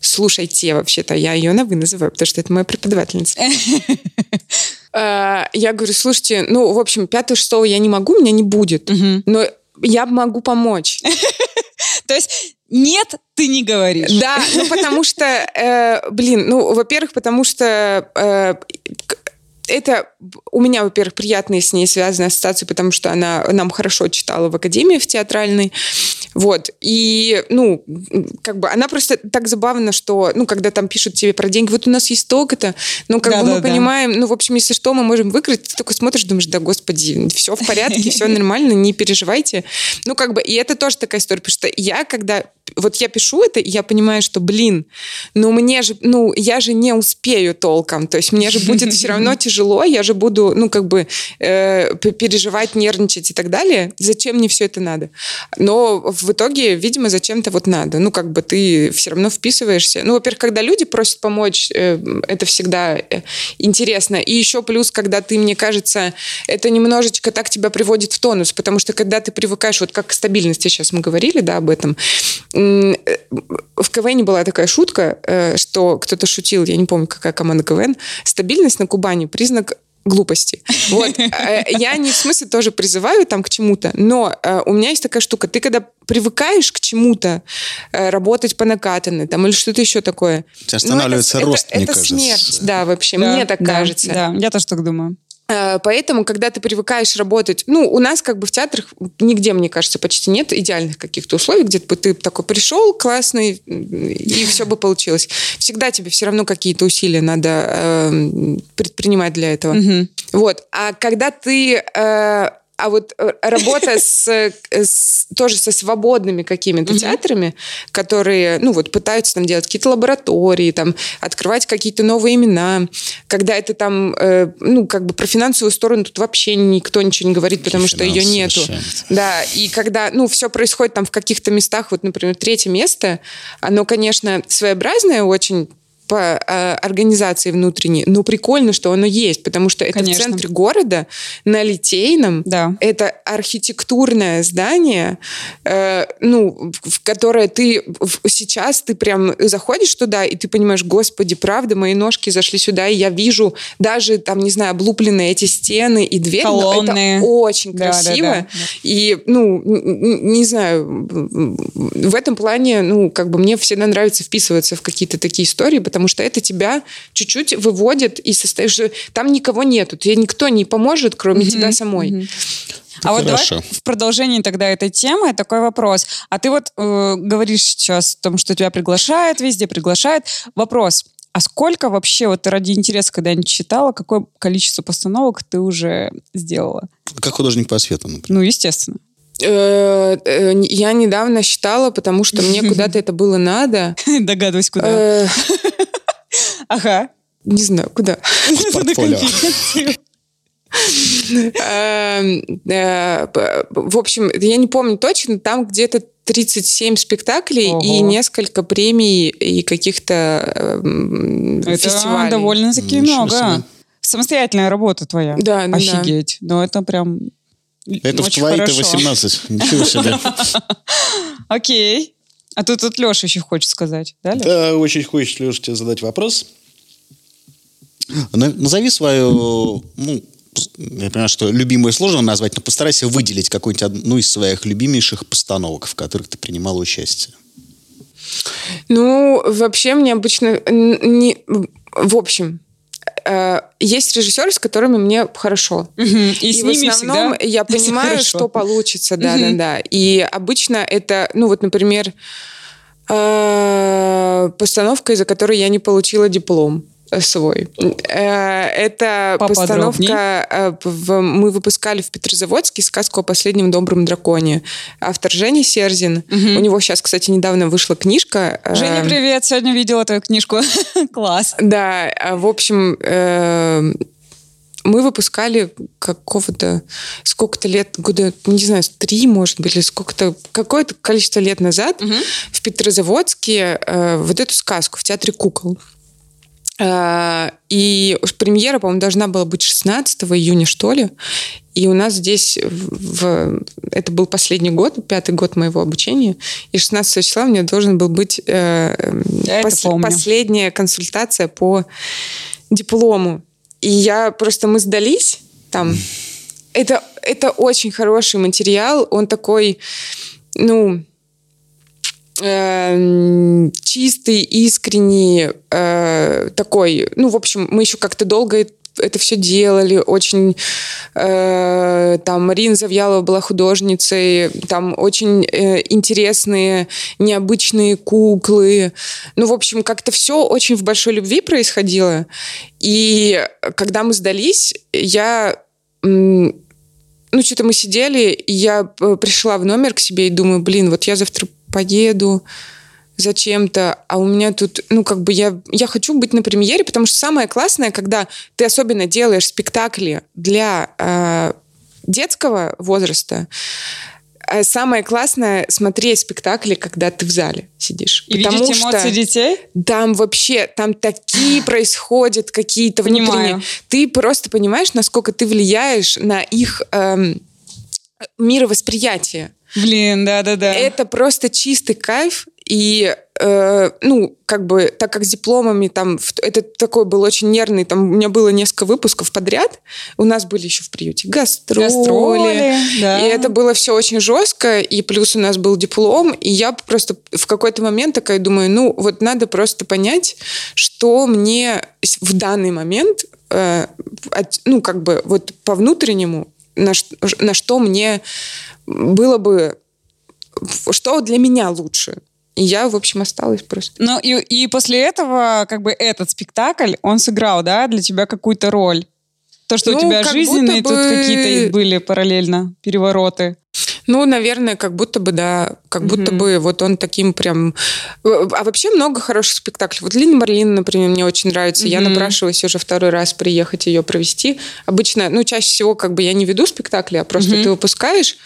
слушайте, вообще-то я ее на вы называю, потому что это моя преподавательница. (laughs) Э, Я говорю, слушайте, ну, в общем, 5-6 я не могу, меня не будет, Мгм. но я могу помочь. (laughs) То есть нет, ты не говоришь. Да, ну потому что, э, блин, ну, во-первых, потому что э, это у меня, во-первых, приятные с ней связанные ассоциации, потому что она нам хорошо читала в академии в театральной. Вот. И, ну, как бы она просто так забавно, что, ну, когда там пишут тебе про деньги, вот у нас есть столько-то, ну, как бы мы Да-да-да. понимаем, ну, в общем, если что, мы можем выиграть, ты такой смотришь, думаешь, да, господи, все в порядке, все (laughs) нормально, не переживайте. Ну, как бы, и это тоже такая история, потому что я, когда вот я пишу это, и я понимаю, что, блин, ну мне же, ну я же не успею толком, то есть мне же будет все равно (laughs) тяжело, я же буду, ну как бы э, переживать, нервничать и так далее. Зачем мне все это надо? Но в итоге, видимо, зачем-то вот надо. Ну как бы ты все равно вписываешься. Ну, во-первых, когда люди просят помочь, э, это всегда э, интересно. И еще плюс, когда ты, мне кажется, это немножечко так тебя приводит в тонус, потому что когда ты привыкаешь, вот как к стабильности сейчас мы говорили, да, об этом, в КВН была такая шутка, э, что кто-то шутил, я не помню, какая команда КВН, стабильность на Кубани признак глупости. Вот. (laughs) Э, я не в смысле тоже призываю там к чему-то, но э, у меня есть такая штука. Ты когда привыкаешь к чему-то, э, работать по накатанной там, или что-то еще такое. Тебя останавливается ну, это, рост, это, мне это кажется. смерть, да, вообще. Да, Мне так да, кажется. Да, я тоже так думаю. Э, Поэтому, когда ты привыкаешь работать, ну, у нас как бы в театрах нигде, мне кажется, почти нет идеальных каких-то условий, где бы ты такой пришел классный, и все бы получилось. Всегда тебе все равно какие-то усилия надо э, предпринимать для этого. Мгм. Вот. А когда ты... э, а вот э, работа (laughs) с, э, с- тоже со свободными какими-то театрами, которые, ну вот, пытаются там делать какие-то лаборатории, там, открывать какие-то новые имена, когда это там, э, ну, как бы про финансовую сторону тут вообще никто ничего не говорит, потому что ее нету. вообще. Да, и когда, ну, все происходит там в каких-то местах, вот, например, третье место, оно, конечно, своеобразное очень по э, организации внутренней, но прикольно, что оно есть, потому что это Конечно. в центре города, на Литейном, Да. это архитектурное здание, э, ну, в которое ты в- сейчас ты прям заходишь туда, и ты понимаешь, господи, правда, мои ножки зашли сюда, и я вижу даже, там, не знаю, облупленные эти стены и двери. но Колонны. Это очень Да, да, красиво. да. И, ну, не знаю, в этом плане, ну, как бы мне всегда нравится вписываться в какие-то такие истории, потому что это тебя чуть-чуть выводит и состоишь... Там никого нету, тебе никто не поможет, кроме тебя самой. А вот давай Хорошо. в продолжении тогда этой темы такой вопрос. А ты вот э, говоришь сейчас о том, что тебя приглашают, везде приглашают. Вопрос. А сколько вообще, вот ты ради интереса когда-нибудь считала, какое количество постановок ты уже сделала? Как художник по свету, например. Ну, естественно. Э, э, Я недавно считала, потому что мне (laughs) куда-то это было надо. Догадываюсь, куда. Э, (laughs) Ага. Не знаю, куда. (laughs) В. Эм, э, В общем, я не помню точно, там где-то 37 спектаклей Ого. и несколько премий и каких-то Это фестивалей. довольно-таки много. Самостоятельная работа твоя. Да, да, да. Офигеть. Ну, это прям Это в очень твои-то хорошо. 18. Ничего себе. (laughs) Окей. А тут, тут Леша еще хочет сказать. Да, Лёш? Да, очень хочет, Леша, тебе задать вопрос. На- Назови свою, ну, я понимаю, что любимую сложно назвать, но постарайся выделить какую-нибудь одну из своих любимейших постановок, в которых ты принимала участие. Ну, вообще мне обычно не... В общем, э, есть режиссеры, с которыми мне хорошо. Мгм. И, с в основном я (laughs) понимаю, что получится, да, да, да. И обычно это, ну вот, например, э, постановка, из-за которой я не получила диплом свой. Э, Это постановка, э, мы выпускали в Петрозаводске сказку о последнем добром драконе. Автор Женя Серзин. У него сейчас, кстати, недавно вышла книжка. э, Женя, привет. Сегодня видела твою книжку. (laughs) Класс. да, в общем, мы выпускали какого-то сколько-то лет, года, не знаю, три, может быть, или сколько-то, какое-то количество лет назад в Петрозаводске э, вот эту сказку в театре кукол. Э, И премьера, по-моему, должна была быть 16 июня, что ли. И у нас здесь, в, это был последний год, пятый год моего обучения, и 16 числа у меня должен был быть э, это пос- помню. последняя консультация по диплому. И я просто, мы сдались там. Это, это очень хороший материал, он такой, ну, эм, чистый, искренний, э, такой, ну, в общем, мы еще как-то долго э- это все делали, очень э, там Марина Завьялова была художницей, там очень э, интересные, необычные куклы. Ну, в общем, как-то все очень в большой любви происходило. И когда мы сдались, я ну, что-то мы сидели, и я э, пришла в номер к себе и думаю, блин, вот я завтра поеду зачем-то, а у меня тут, ну, как бы я, я хочу быть на премьере, потому что самое классное, когда ты особенно делаешь спектакли для э, детского возраста, э, самое классное смотреть спектакли, когда ты в зале сидишь. И Потому видеть что- эмоции детей? там вообще, там такие (sighs) происходят какие-то внутренние. Ты просто понимаешь, насколько ты влияешь на их эм, мировосприятие. Блин, да-да-да. Это просто чистый кайф. И э, ну, как бы, так как с дипломами там, это такой был очень нервный, там у меня было несколько выпусков подряд, у нас были еще в приюте гастроли, гастроли да. и это было все очень жестко, и плюс у нас был диплом, и я просто в какой-то момент такая думаю, ну, вот надо просто понять, что мне в данный момент, э, от, ну, как бы, вот по внутреннему, на, на что мне было бы, что для меня лучше. И я, в общем, осталась просто. Ну и, и после этого, как бы этот спектакль, он сыграл, да, для тебя какую-то роль? То, что ну, у тебя жизненные бы... тут какие-то были параллельно перевороты. Ну, наверное, как будто бы, да, как mm-hmm. будто бы вот он таким прям... А вообще много хороших спектаклей. Вот Лина Марлин, например, мне очень нравится. Mm-hmm. Я напрашиваюсь уже второй раз приехать ее провести. Обычно, ну, чаще всего как бы я не веду спектакли, а просто mm-hmm. ты выпускаешь,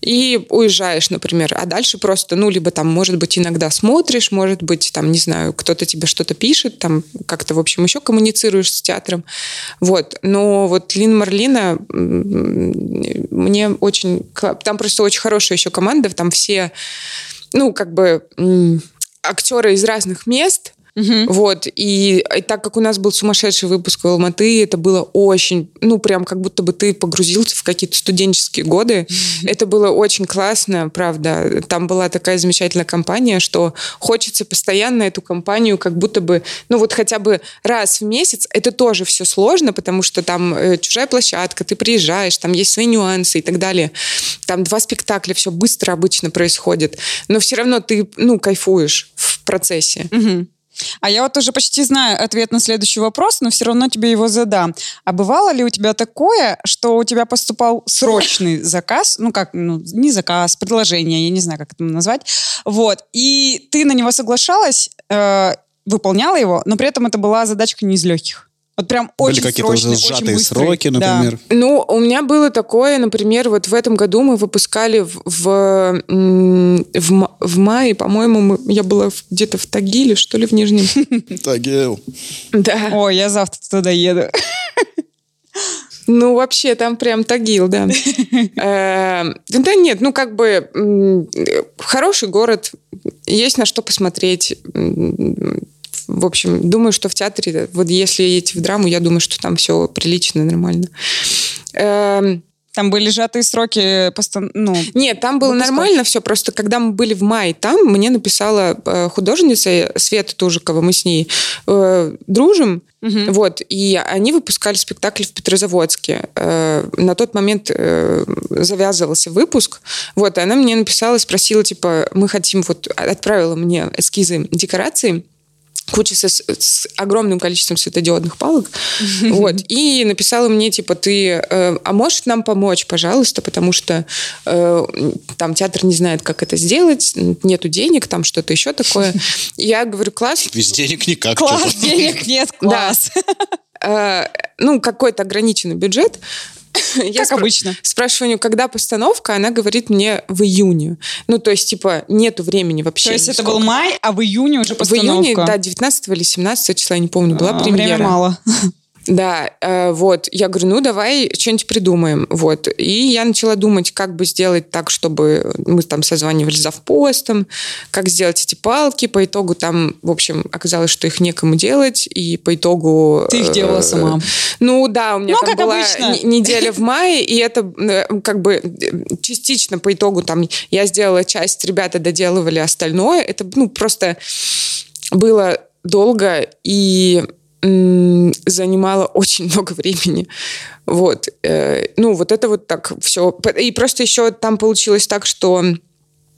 и уезжаешь, например. А дальше просто, ну, либо там, может быть, иногда смотришь, может быть, там, не знаю, кто-то тебе что-то пишет, там как-то, в общем, еще коммуницируешь с театром. Вот. Но вот Лин Марлина мне очень... Там просто очень хорошая еще команда, там все, ну, как бы актеры из разных мест, Угу. Вот, и, и так как у нас был сумасшедший выпуск в Алматы, это было очень, ну, прям как будто бы ты погрузился в какие-то студенческие годы. Угу. Это было очень классно, правда. Там была такая замечательная компания, что хочется постоянно эту компанию как будто бы, ну, вот хотя бы раз в месяц. Это тоже все сложно, потому что там э, чужая площадка, ты приезжаешь, там есть свои нюансы и так далее. Там два спектакля, все быстро обычно происходит. Но все равно ты, ну, кайфуешь в процессе. Угу. А я вот уже почти знаю ответ на следующий вопрос, но все равно тебе его задам. А бывало ли у тебя такое, что у тебя поступал срочный заказ, ну как, ну не заказ, предложение, я не знаю, как это назвать, вот, и ты на него соглашалась, э, выполняла его, но при этом это была задачка не из легких? Вот прям очень Были какие-то срочные, сжатые сроки, например. Да. Ну, у меня было такое, например, вот в этом году мы выпускали в, в, в, в мае, по-моему, я была где-то в Тагиле, что ли, в Нижнем. (laughs) Тагил. Да. Ой, я завтра туда еду. Ну, вообще, там прям Тагил, да. (laughs) Э, да нет, ну, как бы хороший город, есть на что посмотреть в общем, думаю, что в театре, вот если идти в драму, я думаю, что там все прилично, нормально. Эм, там были сжатые сроки постан... ну, Нет, там было выпусков. нормально все. Просто когда мы были в мае там, мне написала э, художница Света Тужикова, мы с ней э, дружим. Угу. Вот, и они выпускали спектакль в Петрозаводске. Э, на тот момент э, завязывался выпуск. Вот, и она мне написала, спросила, типа, мы хотим, вот, отправила мне эскизы декораций куча с, с огромным количеством светодиодных палок, (laughs) вот, и написала мне, типа, ты, э, а можешь нам помочь, пожалуйста, потому что э, там театр не знает, как это сделать, нету денег, там что-то еще такое. (laughs) Я говорю, класс. Без денег никак. Класс, денег нет, класс. Да. Э, ну, какой-то ограниченный бюджет. (coughs) Я как спр- обычно. Спрашиваю у нее, когда постановка, она говорит мне в июне. Ну, то есть, типа, нету времени вообще. То есть это был май, а в июне уже постановка? В июне, да, 19 или 17 числа, я не помню, была а, премьера. Время мало. Да, э, вот. Я говорю, ну давай что-нибудь придумаем. Вот. И я начала думать, как бы сделать так, чтобы мы там созванивались за впостом, как сделать эти палки. По итогу там, в общем, оказалось, что их некому делать. И по итогу... Ты их делала э, сама. Ну да, у меня ну, там была обычно. неделя в мае, и это э, как бы частично по итогу там я сделала часть, ребята доделывали остальное. Это, ну, просто было долго и занимало очень (laughs) много времени. Вот. Э, ну, вот это вот так все. И просто еще там получилось так, что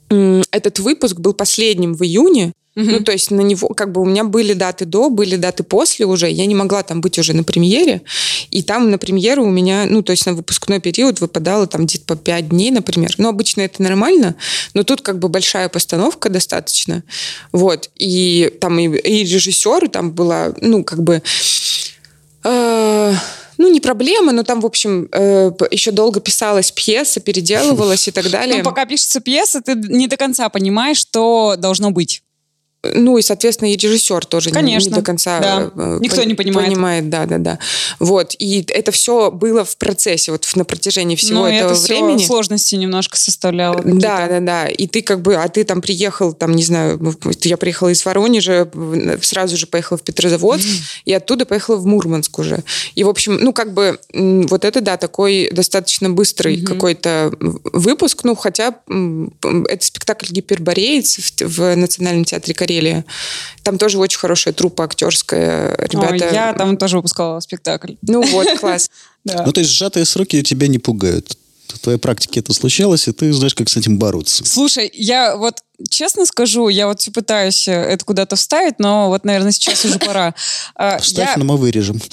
этот выпуск был последним в июне, Угу. Ну, то есть на него, как бы у меня были даты до, были даты после уже. Я не могла там быть уже на премьере. И там на премьеру у меня, ну, то есть на выпускной период выпадало там где-то по 5 дней, например. Ну, обычно это нормально, но тут как бы большая постановка достаточно. Вот. И там и, и режиссер, там была, ну, как бы... Э, ну, не проблема, но там, в общем, э, еще долго писалась пьеса, переделывалась и так далее. Ну, пока пишется пьеса, ты не до конца понимаешь, что должно быть. Ну и, соответственно, и режиссер тоже Конечно, не до конца да. э, Никто пон- не понимает. Понимает, да, да, да. Вот. И это все было в процессе, вот на протяжении всего Ну, этого это всё времени. сложности немножко составляло. Да, да, да. И ты как бы, а ты там приехал, там, не знаю, я приехала из Воронежа, сразу же поехала в Петрозаводск, и оттуда поехала в Мурманск уже. И, в общем, ну, как бы, вот это, да, такой достаточно быстрый какой-то выпуск, ну, хотя это спектакль «Гипербореец» в, в Национальном театре Карелия. Там тоже очень хорошая труппа актерская. Ой, Ребята... я там тоже выпускала спектакль. Ну вот, класс. (laughs) Ну, то есть сжатые сроки тебя не пугают. В твоей практике это случалось, и ты знаешь, как с этим бороться. Слушай, я вот честно скажу, я вот все пытаюсь э, это куда-то вставить, но вот, наверное, сейчас уже пора. (laughs) А, Вставь, я- но мы вырежем. (laughs)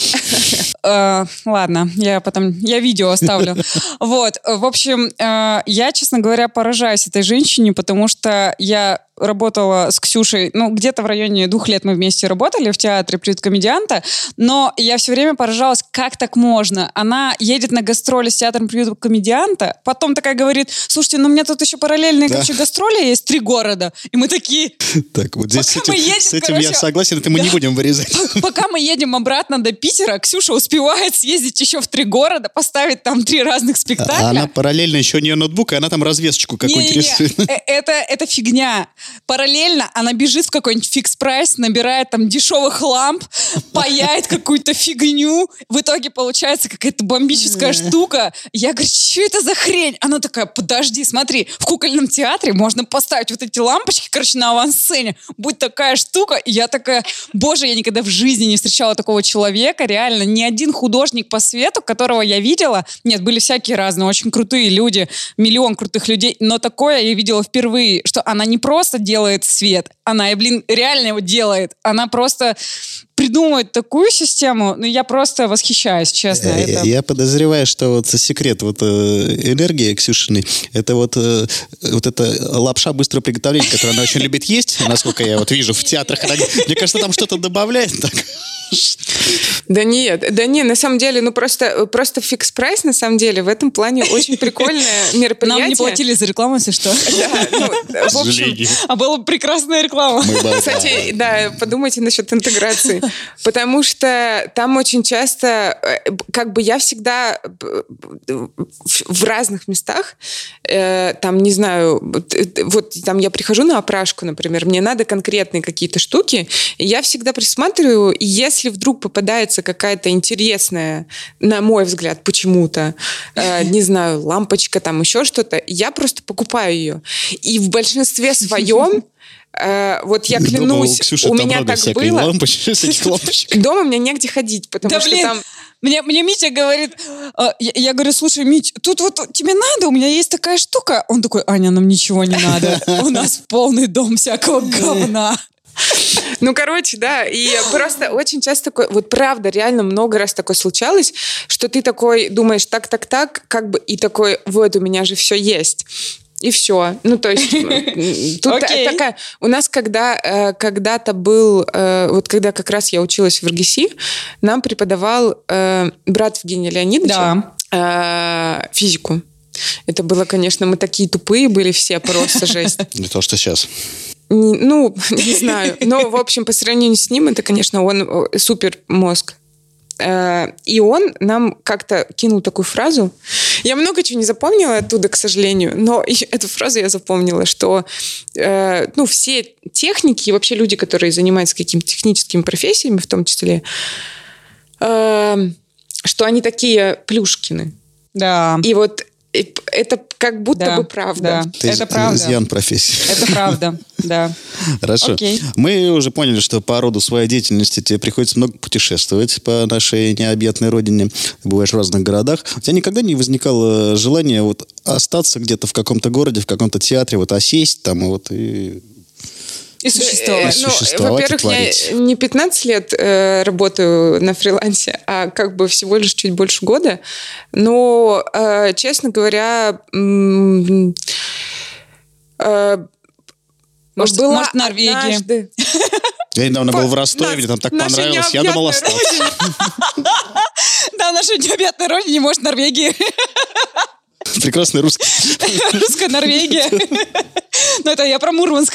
Э, ладно, я потом, я видео оставлю. Вот, э, в общем, я, честно говоря, поражаюсь этой женщине, потому что я работала с Ксюшей, ну, где-то в районе двух лет мы вместе работали в театре приют-комедианта, но я все время поражалась, как так можно. Она едет на гастроли с театром приют-комедианта, потом такая говорит, слушайте, ну, у меня тут еще параллельные, Да. короче, гастроли есть, три города. И мы такие, (laughs) Так, вот здесь с этим, едем, с этим я короче, согласен, это мы не да. будем вырезать. (laughs) Пока мы едем обратно до Питера, Ксюша успевает съездить еще в три города, поставить там три разных спектакля. А она параллельно еще у нее ноутбук, и она там развесочку какую-нибудь Не-не-не, рисует. э, Это, это фигня. Параллельно она бежит в какой-нибудь Fix Price, набирает там дешевых ламп, паяет какую-то фигню. В итоге получается какая-то бомбическая штука. Я говорю, что это за хрень? Она такая, подожди, смотри, в кукольном театре можно поставить вот эти лампочки, короче, на авансцене. Будет такая штука. И я такая, боже, я никогда в жизни не встречала такого человека. Реально, ни один художник по свету, которого я видела, нет, были всякие разные, очень крутые люди, миллион крутых людей, но такое я видела впервые, что она не просто делает свет, она, и, блин, реально его делает. Она просто придумывает такую систему, ну, я просто восхищаюсь, честно. Э, это- Я подозреваю, что вот секрет вот э, энергии Ксюшиной, это вот, э, вот эта лапша быстрого приготовления, которую она очень любит есть, насколько я вот вижу в театрах. Мне кажется, там что-то добавляет. Так. Да нет, да не, на самом деле, ну просто, просто фикс прайс, на самом деле, в этом плане очень прикольное мероприятие. (laughs) Нам не платили за рекламу, если что. (laughs) Да, ну, в общем. А была бы прекрасная реклама. Кстати, да, подумайте насчет интеграции. (laughs) Потому что там очень часто, э, как бы я всегда в разных местах, э, там, не знаю, вот, э, вот там я прихожу на опрашку, например, мне надо конкретные какие-то штуки, и я всегда присматриваю, и если вдруг попадается какая-то интересная, на мой взгляд, почему-то, (laughs) не знаю, лампочка, там еще что-то, я просто покупаю ее. И в большинстве (laughs) своем Э, вот я Дома клянусь, у Ксюши у меня так было. лампочек. (laughs) Дома мне негде ходить, потому Да что блин, там... мне, мне Митя говорит, э, я, я говорю, слушай, Мить, тут вот тебе надо, у меня есть такая штука. Он такой, Аня, нам ничего не надо. У нас (laughs) полный дом всякого говна. Ну, короче, да, и просто очень часто такое, вот правда, реально много раз такое случалось, что ты такой думаешь, так, так, так, как бы, и такой, вот, у меня же все есть. И все. Ну, то есть, (laughs) тут Окей. такая... У нас, когда э, когда-то был... э, Вот когда как раз я училась в РГСИ, нам преподавал э, брат Евгения Леонидовича э, физику. Это было, конечно, мы такие тупые были все, просто жесть. (laughs) Не то, что сейчас. Не- ну, (laughs) не знаю. Но, в общем, по сравнению с ним, это, конечно, он супер мозг. Э, И он нам как-то кинул такую фразу. Я много чего не запомнила оттуда, к сожалению, но (laughs) эту фразу я запомнила, что э, ну, все техники и вообще люди, которые занимаются какими-то техническими профессиями, в том числе, э, что они такие плюшкины. Да. И вот это как будто Да, бы правда. да. Это Это правда. изъян профессии. Это правда, (laughs) да. Хорошо. Окей. Мы уже поняли, что по роду своей деятельности тебе приходится много путешествовать по нашей необъятной родине. Ты бываешь в разных городах. У тебя никогда не возникало желания вот остаться где-то в каком-то городе, в каком-то театре, вот осесть там и вот и... И существовать. И Ну, существовать во-первых, я не 15 лет э, работаю на фрилансе, а как бы всего лишь чуть больше года. Но, э, честно говоря, э, Может- была может, Норвегия? однажды- Я недавно был в Ростове, мне там так понравилось. Я думал остаться. (laughs) Да, наша необъятной родине, может, Норвегии. Прекрасный русский. Русская Норвегия. (laughs) Ну, это я про Мурманск.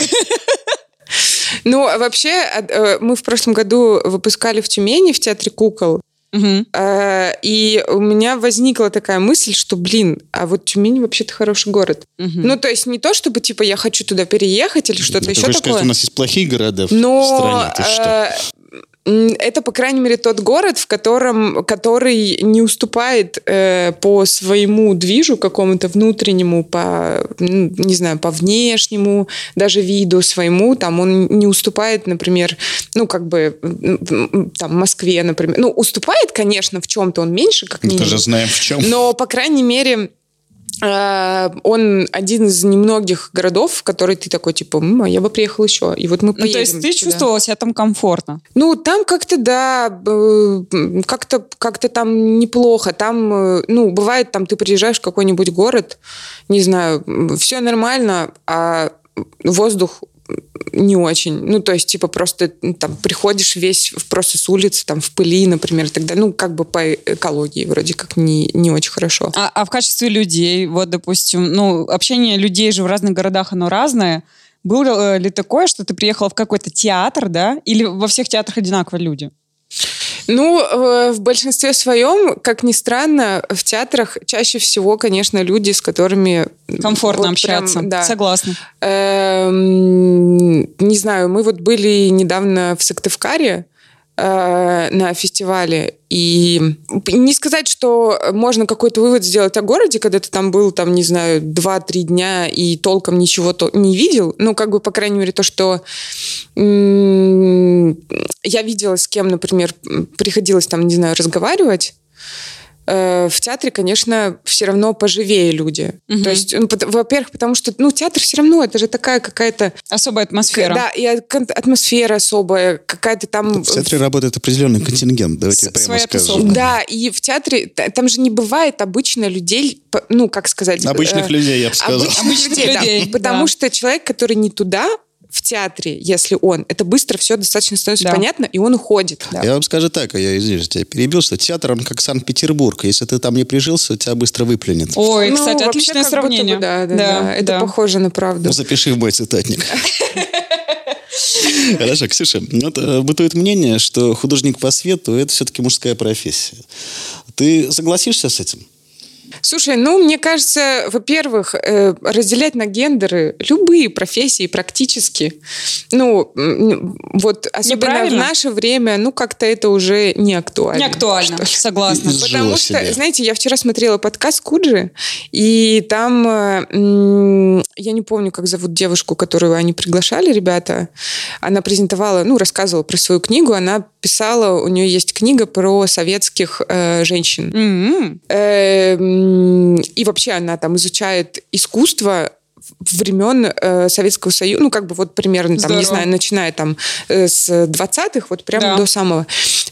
Ну, вообще, э, мы в прошлом году выпускали в Тюмени в Театре кукол. Э, И у меня возникла такая мысль, что, блин, а вот Тюмень вообще-то хороший город. Мгм. Ну, то есть не то, чтобы, типа, я хочу туда переехать или что-то еще такое. сказать, у нас есть плохие города в Но стране? Ты что? Это, по крайней мере, тот город, в котором, который не уступает э, по своему движу какому-то внутреннему, по, не знаю, по внешнему даже виду своему, там он не уступает, например, ну, как бы, там, Москве, например. Ну, уступает, конечно, в чем-то он меньше, как Мы минимум. тоже знаем в чем. Но, по крайней мере, он один из немногих городов, в который ты такой, типа, «М, а я бы приехал еще. И вот мы Ну, поедем то есть ты туда. чувствовала себя там комфортно? Ну, там как-то, да, э, как-то как там неплохо. Там, э, ну, бывает, там ты приезжаешь в какой-нибудь город, не знаю, все нормально, а воздух не очень. Ну, то есть, типа, просто ну, там приходишь весь просто с улицы, там, в пыли, например, и так далее. Ну, как бы по экологии вроде как не, не очень хорошо. А, а в качестве людей, вот, допустим, ну, общение людей же в разных городах, оно разное. Было э, ли такое, что ты приехала в какой-то театр, да? Или во всех театрах одинаково люди? Ну, э, в большинстве своем, как ни странно, в театрах чаще всего, конечно, люди, с которыми... Комфортно вот прям, общаться. да. Согласна. Эм, Не знаю, мы вот были недавно в Сыктывкаре э, на фестивале, и не сказать, что можно какой-то вывод сделать о городе, когда ты там был, там, не знаю, 2-3 дня и толком ничего то не видел, ну, как бы, по крайней мере, то, что я видела, с кем, например, приходилось там, не знаю, разговаривать, э, в театре, конечно, все равно поживее люди. Мгм. То есть, ну, во-первых, потому что, ну, театр все равно, это же такая какая-то... Особая атмосфера. Да, и атмосфера особая, какая-то там... В театре работает определенный контингент, давайте С- прямо скажем. тусовка. Да, и в театре там же не бывает обычно людей, ну, как сказать... Обычных э, людей, я бы сказал. Обычных, Обычных людей, да. людей, Потому да. что человек, который не туда, в театре, если он, это быстро все достаточно становится Да. понятно, и он уходит. Да. Я вам скажу так, а я, извините, тебя перебил, что театр, он как Санкт-Петербург. Если ты там не прижился, тебя быстро выплюнет. Ой, Ну, кстати, отличное будто бы сравнение. да, да, да, Это да. похоже на правду. Ну, запиши в мой цитатник. (laughs) Хорошо, Ксюша, вот, э, бытует мнение, что художник по свету – это все-таки мужская профессия. Ты согласишься с этим? Слушай, ну, мне кажется, во-первых, э, разделять на гендеры любые профессии практически, ну, вот особенно в Неправильно? наше время, ну, как-то это уже не актуально. Не актуально, что согласна. Изжила Потому что, себя. знаете, я вчера смотрела подкаст Куджи, и там, э, я не помню, как зовут девушку, которую они приглашали, ребята, она презентовала, ну, рассказывала про свою книгу, она писала, у нее есть книга про советских э, женщин. М-м. Эм, И вообще она там изучает искусство времен э, Советского Союза, ну, как бы вот примерно, там, не Здорово. знаю, начиная там э, с 20-х, вот прямо Да. до самого.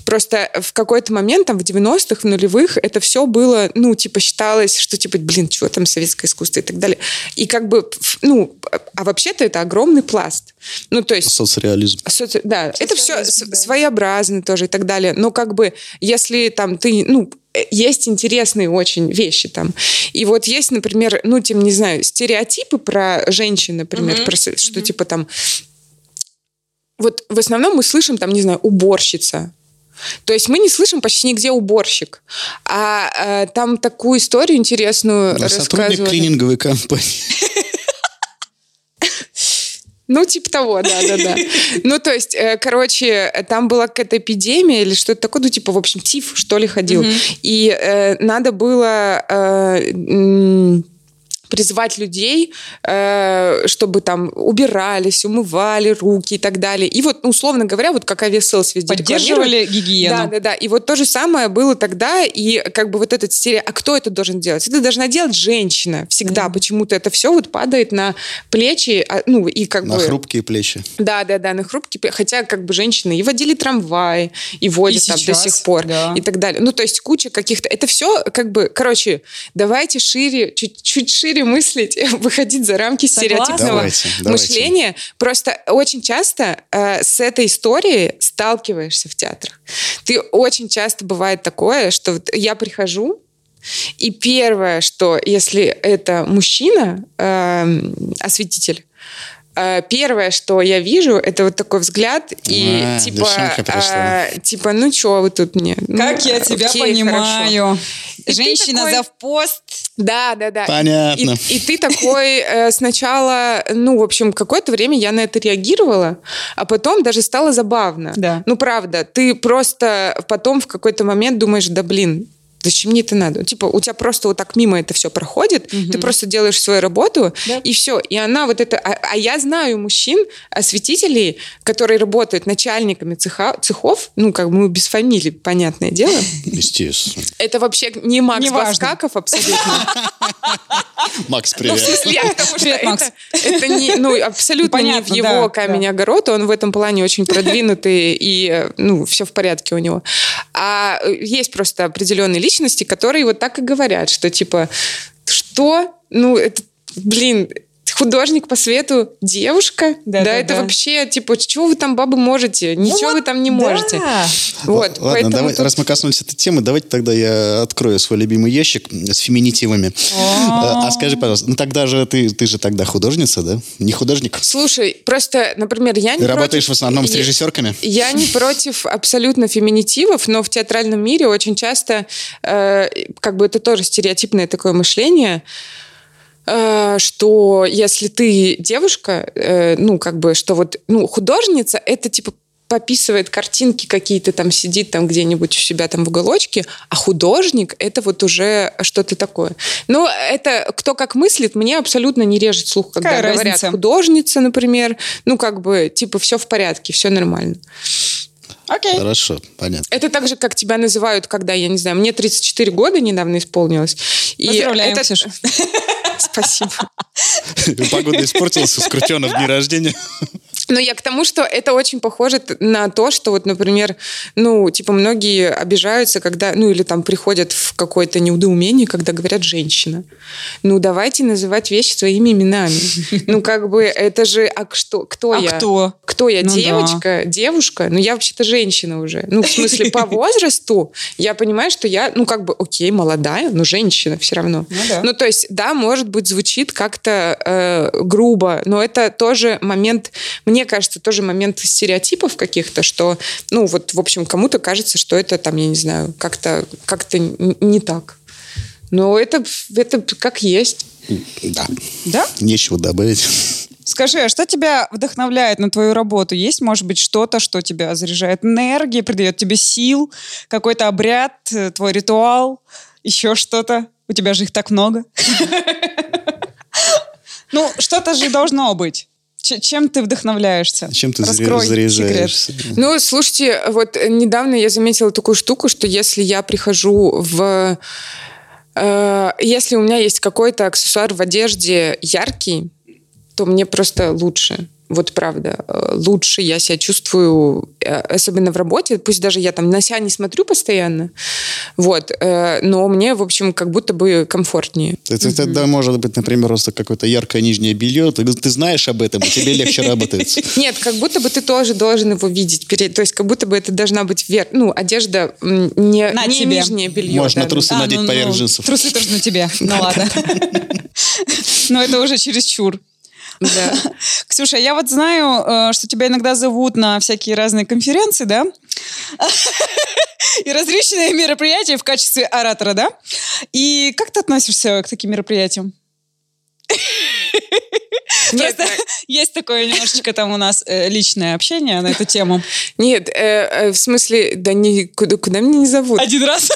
Просто в какой-то момент, там, в 90-х, в нулевых, это все было, ну, типа, считалось, что, типа, блин, чего там советское искусство и так далее. И как бы, ну, а вообще-то это огромный пласт. Ну, то есть Соцреализм. Соци- Да, это все Социализм, да. своеобразно тоже и так далее. Но как бы, если там ты, ну, есть интересные очень вещи там. И вот есть, например, ну, тем, не знаю, стереотипы про женщин, например, про со- что типа там... Вот в основном мы слышим там, не знаю, уборщица. То есть мы не слышим почти нигде уборщик. А э, там такую историю интересную А Сотрудник клининговой компании. (laughs) Ну, типа того, да-да-да. (laughs) Ну, то есть, э, короче, там была какая-то эпидемия или что-то такое, ну, типа, в общем, тиф, что ли, ходил. И э, надо было... м, призвать людей, э, чтобы там убирались, умывали руки и так далее. И вот, ну, условно говоря, вот как Aviasales везде Поддерживали гигиену. Да, да, да. И вот то же самое было тогда, и как бы вот этот стерео... А кто это должен делать? Это должна делать женщина всегда. Почему-то это все вот падает на плечи, а, ну, и как На бы... хрупкие плечи. Да, да, да, на хрупкие, хотя как бы женщины и водили трамваи, и водят И там до сих пор, да. и так далее. Ну, то есть куча каких-то... Это все как бы... Короче, давайте шире, чуть, чуть шире мыслить, (laughs) выходить за рамки Согласна. стереотипного Давайте, давайте. мышления. Просто очень часто э, с этой историей сталкиваешься в театрах. Ты очень часто бывает такое, что вот я прихожу, и первое, что если это мужчина, эм, осветитель, э, первое, что я вижу, это вот такой взгляд и А, типа, э, типа, ну чё вы тут мне? Ну, Как я тебя окей, понимаю. хорошо. И Женщина такой- завпост. Да, да, да. Понятно. И, и ты такой э, сначала, ну, в общем, какое-то время я на это реагировала, а потом даже стало забавно. Да. Ну, правда, ты просто потом в какой-то момент думаешь, да блин, Зачем мне это надо? Типа, у тебя просто вот так мимо это все проходит, ты просто делаешь свою работу, Да. и все. И она вот это... А, а я знаю мужчин, осветителей, которые работают начальниками цеха, цехов, ну, как бы мы без фамилий, понятное дело. Естественно. Это вообще не Макс Неважно. Баскаков абсолютно. (laughs) Макс, Ну, в привет. Привет, это, Макс. это не, ну, абсолютно Понятно, не в его да, камень да. огород, он в этом плане очень продвинутый, и, ну, все в порядке у него. А э, есть просто определенные личности, которые вот так и говорят, что типа, что? Ну, это, блин, художник по свету, девушка? Да, да, это да. вообще, типа, чего вы там, бабы, можете? Ничего вы там не можете. Да. Вот, Ладно, давай, тут- раз мы коснулись этой темы, давайте тогда я открою свой любимый ящик с феминитивами. А а скажи, пожалуйста, ну тогда же ты, ты же тогда художница, да? Не художник? Слушай, просто, например, я не Ты против- работаешь в основном с режиссерками? Я не против абсолютно феминитивов, но в театральном мире очень часто, э, как бы это тоже стереотипное такое мышление, что если ты девушка, э, ну, как бы, что вот, ну, художница, это типа пописывает картинки какие-то, там сидит там где-нибудь у себя там в уголочке, а художник — это вот уже что-то такое. Но это кто как мыслит, мне абсолютно не режет слух, когда Какая говорят разница? художница, например, ну, как бы, типа, все в порядке, все нормально. Окей. Хорошо, понятно. Это так же, как тебя называют, когда, я не знаю, мне 34 года недавно исполнилось. И Поздравляем, это- Ксюша. (laughs) Спасибо. (laughs) Погода испортилась, Скрутена в день рождения. Но я к тому, что это очень похоже на то, что вот, например, ну, типа, многие обижаются, когда, ну, или там приходят в какое-то неудоумение, когда говорят «женщина». Ну, давайте называть вещи своими именами. (laughs) Ну, как бы, это же, а что, кто А я? кто? Кто я? Ну да. Девочка? Девушка? Ну, я вообще-то женщина уже. Ну, в смысле, по (laughs) возрасту я понимаю, что я, ну, как бы, окей, молодая, но женщина все равно. Ну да. Ну, то есть, да, может быть, звучит как-то э, грубо, но это тоже момент, мне кажется, тоже момент стереотипов каких-то, что, ну, вот, в общем, кому-то кажется, что это, там, я не знаю, как-то как не так. Но это, это как есть. Да. Да? Нечего добавить. Скажи, а что тебя вдохновляет на твою работу? Есть, может быть, что-то, что тебя заряжает энергией, придает тебе сил, какой-то обряд, э, твой ритуал, еще что-то? У тебя же их так много. (laughs) Ну, что-то же должно быть. Чем ты вдохновляешься? Чем ты Раскрой заряжаешься? Ну, слушайте, вот недавно я заметила такую штуку, что если я прихожу в... э, если у меня есть какой-то аксессуар в одежде яркий, то мне просто лучше. Вот правда, э, лучше я себя чувствую, э, особенно в работе. Пусть даже я там на себя не смотрю постоянно, вот, э, но мне, в общем, как будто бы комфортнее. Это тогда может быть, например, просто какое-то яркое нижнее белье. Ты, ты знаешь об этом, и тебе легче работает. (laughs) Нет, как будто бы ты тоже должен его видеть. То есть как будто бы это должна быть вер... ну, одежда не, На не тебе. нижнее белье. Можно да, трусы да. надеть ну, поверх ну, джинсов. Трусы тоже на тебе. (laughs) Ну ладно. (laughs) Но это уже чересчур. Да. (laughs) Ксюша, я вот знаю, э, что тебя иногда зовут на всякие разные конференции, да? (laughs) И различные мероприятия в качестве оратора, да? И как ты относишься к таким мероприятиям? (laughs) Нет, Просто есть такое немножечко там у нас э, личное общение на эту тему. Нет, э, э, в смесле, да не, куда, куда меня не зовут? Один раз.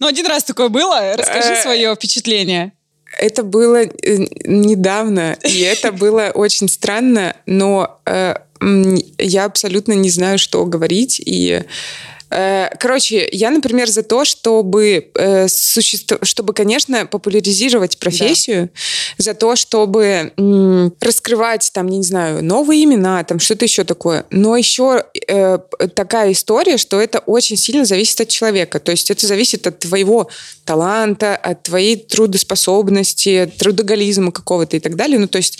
Ну, один раз такое было. Расскажи Э, свое впечатление. Это было э, недавно, и (laughs) это было очень странно, но э, я абсолютно не знаю, что говорить. И, короче, я, например, за то, чтобы, э, чтобы конечно, популяризировать профессию, за то, чтобы раскрывать, там, не знаю, новые имена, там, что-то еще такое. Но еще э, такая история, что это очень сильно зависит от человека. То есть это зависит от твоего таланта, от твоей трудоспособности, трудоголизма какого-то и так далее. Ну, то есть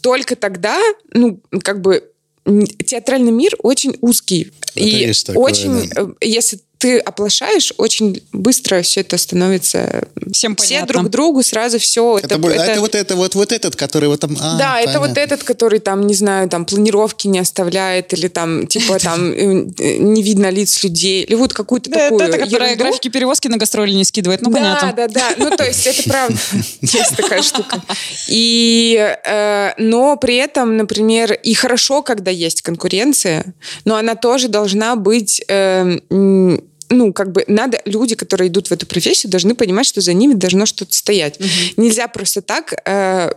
только тогда, ну, как бы театральный мир очень узкий. Это и такое, очень, э, если ты оплошаешь, очень быстро все это становится... Всем Все понятно. друг другу сразу все... Это, бу- это вот это вот вот этот, который вот там. а, да, это вот понятно. этот, который там, не знаю, там планировки не оставляет, или там, типа, (laughs) там э, не видно лиц людей, или вот какую-то Да, такую это, которая ерунду. графики перевозки на гастроли не скидывает. Ну, да, понятно. да, да. Ну, то есть это правда. (laughs) Есть такая штука. И, э, но при этом, например, и хорошо, когда есть конкуренция, но она тоже должна быть... э, м, ну, как бы надо, люди, которые идут в эту профессию, должны понимать, что за ними должно что-то стоять. Нельзя просто так э,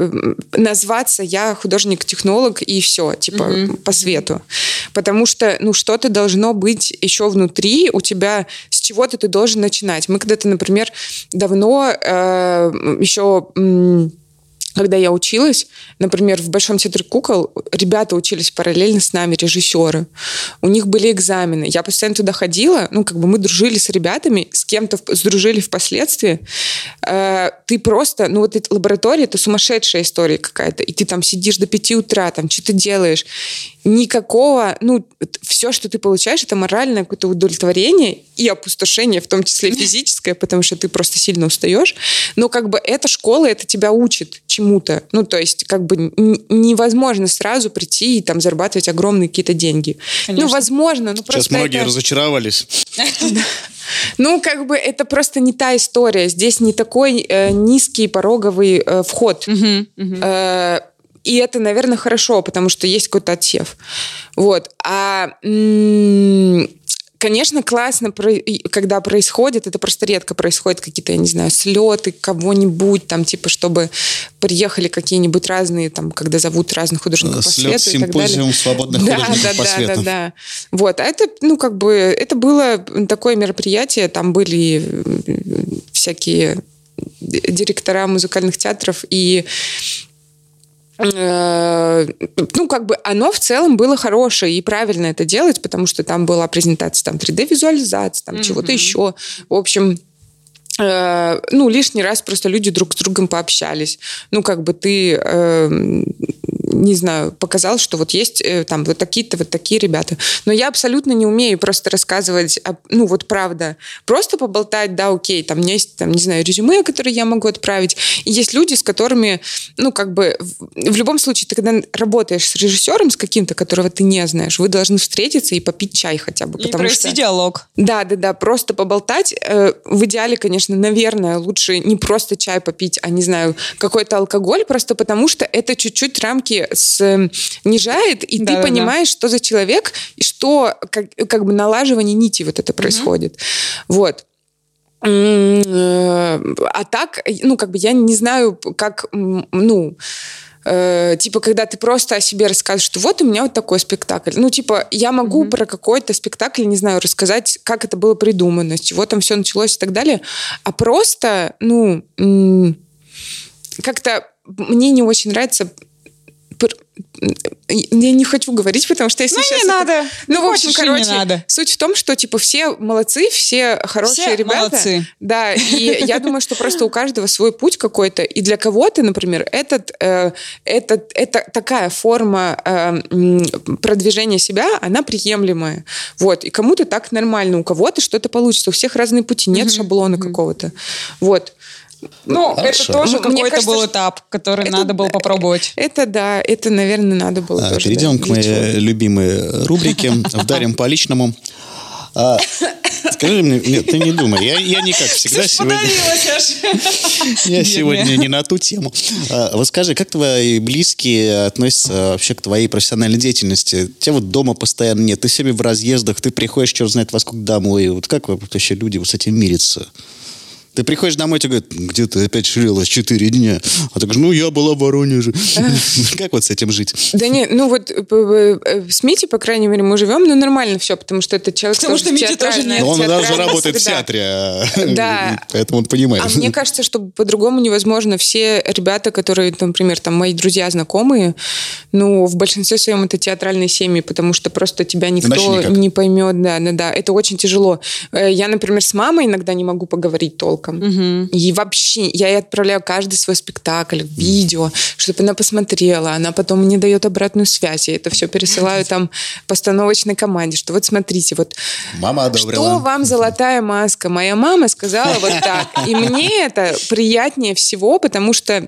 назваться я художник-технолог и все, типа, по свету. Потому что, ну, что-то должно быть еще внутри, у тебя с чего-то ты должен начинать. Мы когда-то, например, давно э, еще... м, когда я училась, например, в Большом театре кукол, ребята учились параллельно с нами, режиссеры. У них были экзамены. Я постоянно туда ходила, ну, как бы мы дружили с ребятами, с кем-то сдружили впоследствии. Э, ты просто, ну, вот эта лаборатория, это сумасшедшая история какая-то. И ты там сидишь до пяти утра, там что-то делаешь. Никакого, ну, все, что ты получаешь, это моральное какое-то удовлетворение и опустошение, в том числе физическое, потому что ты просто сильно устаешь. Но как бы эта школа, это тебя учит чему-то. Ну, то есть как бы невозможно сразу прийти и там зарабатывать огромные какие-то деньги. Конечно. Ну, возможно, но Сейчас просто многие это- разочаровались. (laughs) ну, как бы это просто не та история. Здесь не такой э, низкий пороговый э, вход. Мгм, мгм. Э, И это, наверное, хорошо, потому что есть какой-то отсев. Вот. А Конечно, классно, когда происходит, это просто редко происходит какие-то, я не знаю, слеты кого-нибудь, там, типа, чтобы приехали какие-нибудь разные, там, когда зовут разных художников по Слет свету и так далее. симпозиум свободных Да, художников да, по да, свету. да, да. Вот, а это, ну, как бы, это было такое мероприятие, там были э, всякие директора музыкальных театров и э, ну, как бы оно в целом было хорошее и правильно это делать, потому что там была презентация там 3D-визуализация, там чего-то еще. В общем, э, ну, лишний раз просто люди друг с другом пообщались. Ну, как бы ты, э, не знаю, показал, что вот есть э, там вот такие-то, вот такие ребята. Но я абсолютно не умею просто рассказывать, ну, вот правда. Просто поболтать, да, окей, там есть, там, не знаю, резюме, которые я могу отправить. И есть люди, с которыми, ну, как бы, в, в любом случае, ты когда работаешь с режиссером, с каким-то, которого ты не знаешь, вы должны встретиться и попить чай хотя бы. И потому провести что... диалог. Да, да, да, просто поболтать. Э, В идеале, конечно, наверное, лучше не просто чай попить, а, не знаю, какой-то алкоголь, просто потому что это чуть-чуть рамки снижает, и ты Да-да-да. понимаешь, что за человек, и что как, как бы налаживание нити вот это происходит. Вот. М, э, А так, ну, как бы я не знаю, как, ну, э, типа, когда ты просто о себе рассказываешь, что вот у меня вот такой спектакль. Ну, типа, я могу про какой-то спектакль, не знаю, рассказать, как это было придумано, с чего там все началось и так далее. А просто, ну, как-то мне не очень нравится я не хочу говорить, потому что если Ну, сейчас... не это- надо. Ну, Не в общем, хочешь и не короче, надо. суть в том, что, типа, все молодцы, все хорошие Все ребята. молодцы. Да, и я думаю, что просто у каждого свой путь какой-то. И для кого-то, например, этот, э, этот, это такая форма э, продвижения себя, она приемлемая. Вот. И кому-то так нормально, у кого-то что-то получится. У всех разные пути, нет шаблона какого-то. Вот. Ну, Хорошо. это тоже Ну, какой-то кажется, был этап, который Это надо было попробовать. Это да, это, наверное, надо было А, тоже. Перейдем да, к моей чего-то. любимой рубрике (laughs) «Вдарим по личному». А, скажи мне, нет, ты не думай, я, я не как всегда сегодня... (laughs) Я сегодня не на ту тему. А, Вот скажи, как твои близкие относятся вообще к твоей профессиональной деятельности? Тебя вот дома постоянно нет, ты всеми в разъездах, ты приходишь, черт знает во сколько домой. Вот как вообще люди вот с этим мирятся? Ты приходишь домой, тебе говорят, где ты опять ширилась 4 дня? А ты говоришь, ну, я была в Воронеже. (laughs) Как вот с этим жить? Да нет, ну вот э, э, э, с Мити, по крайней мере, мы живем, ну нормально все, потому что это человек... Потому тоже что Мити тоже нет. Но он даже работает в театре, а, Да. (laughs) поэтому он понимает. А мне кажется, что по-другому невозможно. Все ребята, которые, например, там мои друзья, знакомые, ну, в большинстве своем это театральные семьи, потому что просто тебя никто не поймет. Да, да, да. Это очень тяжело. Я, например, с мамой иногда не могу поговорить толком. ТикТоком. И вообще, я ей отправляю каждый свой спектакль, видео, чтобы она посмотрела. Она потом мне дает обратную связь. Я это все пересылаю там постановочной команде, что вот смотрите, вот Мама одобрила. что вам золотая маска? Моя мама сказала вот так. И мне это приятнее всего, потому что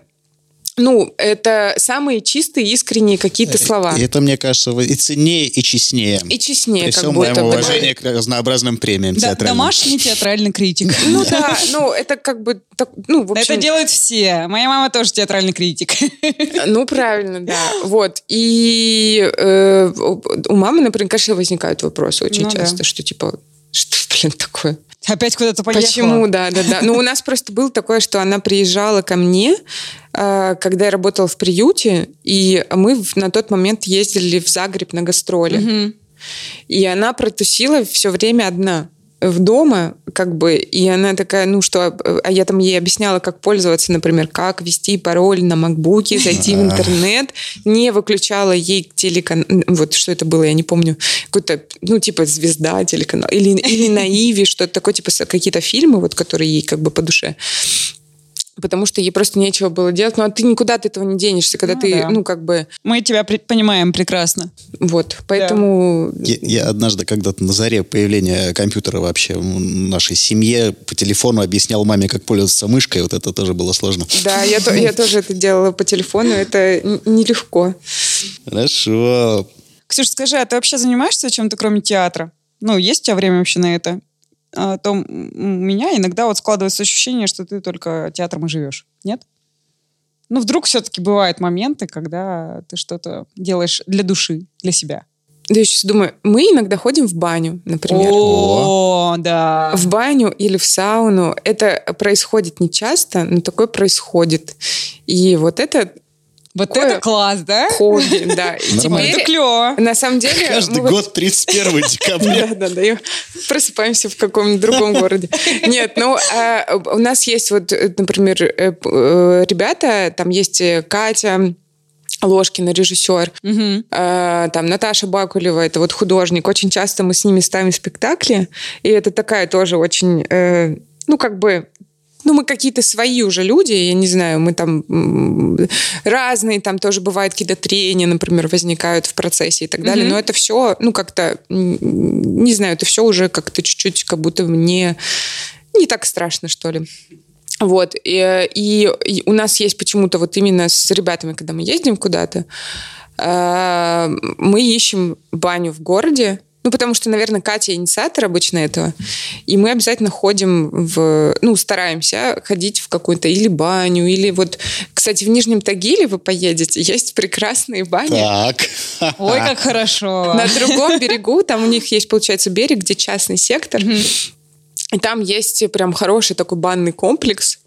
ну, это самые чистые, искренние какие-то слова. И это, мне кажется, и ценнее, и честнее. И честнее, При как всем будто моем бы. к разнообразным премиям Да, театральным. домашний театральный критик. (laughs) Ну да, ну это как бы, так, ну в общем, Это делают все. Моя мама тоже театральный критик. (laughs) ну правильно, да, вот. И э, у мамы, например, конечно, возникают вопросы очень Ну да. часто, что типа, что, блин, такое? Опять куда-то поехала. Почему, да, да, да. Ну, у нас просто было такое, что она приезжала ко мне, э, когда я работала в приюте, и мы на тот момент ездили в Загреб на гастроли. И она протусила все время одна в дома, как бы, и она такая, ну что, а я там ей объясняла, как пользоваться, например, как ввести пароль на макбуке, зайти в интернет, не выключала ей телеканал, вот что это было, я не помню, какой-то, ну, типа звезда телеканал, или, или на Иви, что-то такое, типа какие-то фильмы, вот, которые ей как бы по душе. Потому что ей просто нечего было делать. Ну, а ты никуда от этого не денешься, когда Ну ты, да. ну, как бы, Мы тебя при- понимаем прекрасно. вот. Поэтому Я, я однажды когда-то на заре появления компьютера вообще в нашей семье по телефону объяснял маме, как пользоваться мышкой. Вот это тоже было сложно. Да, я, то- я тоже это делала по телефону, это нелегко. Хорошо. Ксюша, скажи, а ты вообще занимаешься чем-то, кроме театра? Ну, есть у тебя время вообще на это? А, то у меня иногда вот складывается ощущение, что ты только театром и живешь. Нет? Ну, вдруг все-таки бывают моменты, когда ты что-то делаешь для души, для себя. Да я сейчас думаю, мы иногда ходим в баню, например. О, да. В баню или в сауну. Это происходит не часто, но такое происходит. И вот это Вот Такое это класс, да? хобби, да. (laughs) И Нормально. Это теперь, клево. на самом деле... Каждый мы вот- год 31 (laughs) декабря. Да, да, да. и просыпаемся в каком-нибудь другом (laughs) городе. Нет, ну, а, у нас есть вот, э, например, э, э, ребята, там есть Катя, Ложкина, режиссер, Мгм. э, там Наташа Бакулева, это вот художник. Очень часто мы с ними ставим спектакли, и это такая тоже очень, э, ну, как бы ну, мы какие-то свои уже люди, я не знаю, мы там разные, там тоже бывают какие-то трения, например, возникают в процессе и так далее, Мгм. но это все, ну, как-то, не знаю, это все уже как-то чуть-чуть как будто не, не так страшно, что ли. Вот, и, и- и у нас есть почему-то вот именно с ребятами, когда мы ездим куда-то, э, мы ищем баню в городе, ну, потому что, наверное, Катя инициатор обычно этого. И мы обязательно ходим в... Ну, стараемся ходить в какую-то или баню, или вот... Кстати, в Нижнем Тагиле вы поедете, есть прекрасные бани. Так. Ой, как хорошо. На другом берегу, там у них есть, получается, берег, где частный сектор. И там есть прям хороший такой банный комплекс.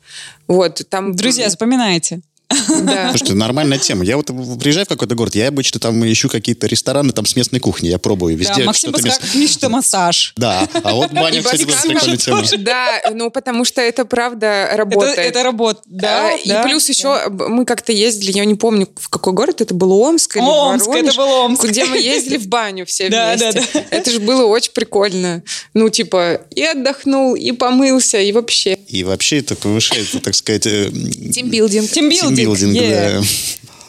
Вот, там... Друзья, запоминайте. Да. Слушайте, нормальная тема. Я вот приезжаю в какой-то город, я обычно там ищу какие-то рестораны там с местной кухни. Я пробую везде Да, Максим что-то подскажет, местное. пишет массаж. Да, а вот баня, кстати, была прикольная тема. Да, ну потому что это правда Это, работает. это работа. Да, да. и плюс еще мы как-то ездили, я не помню, в какой город это был, Омск или Омск, Воронеж, это был Омск. где мы ездили в баню все (laughs) Да, вместе. да, Это же было очень прикольно. Ну, типа, и отдохнул, и помылся, и вообще. И вообще это повышает, так сказать, э, Тимбилдинг. Тимбилдинг. Тимбилдинг, yeah. да.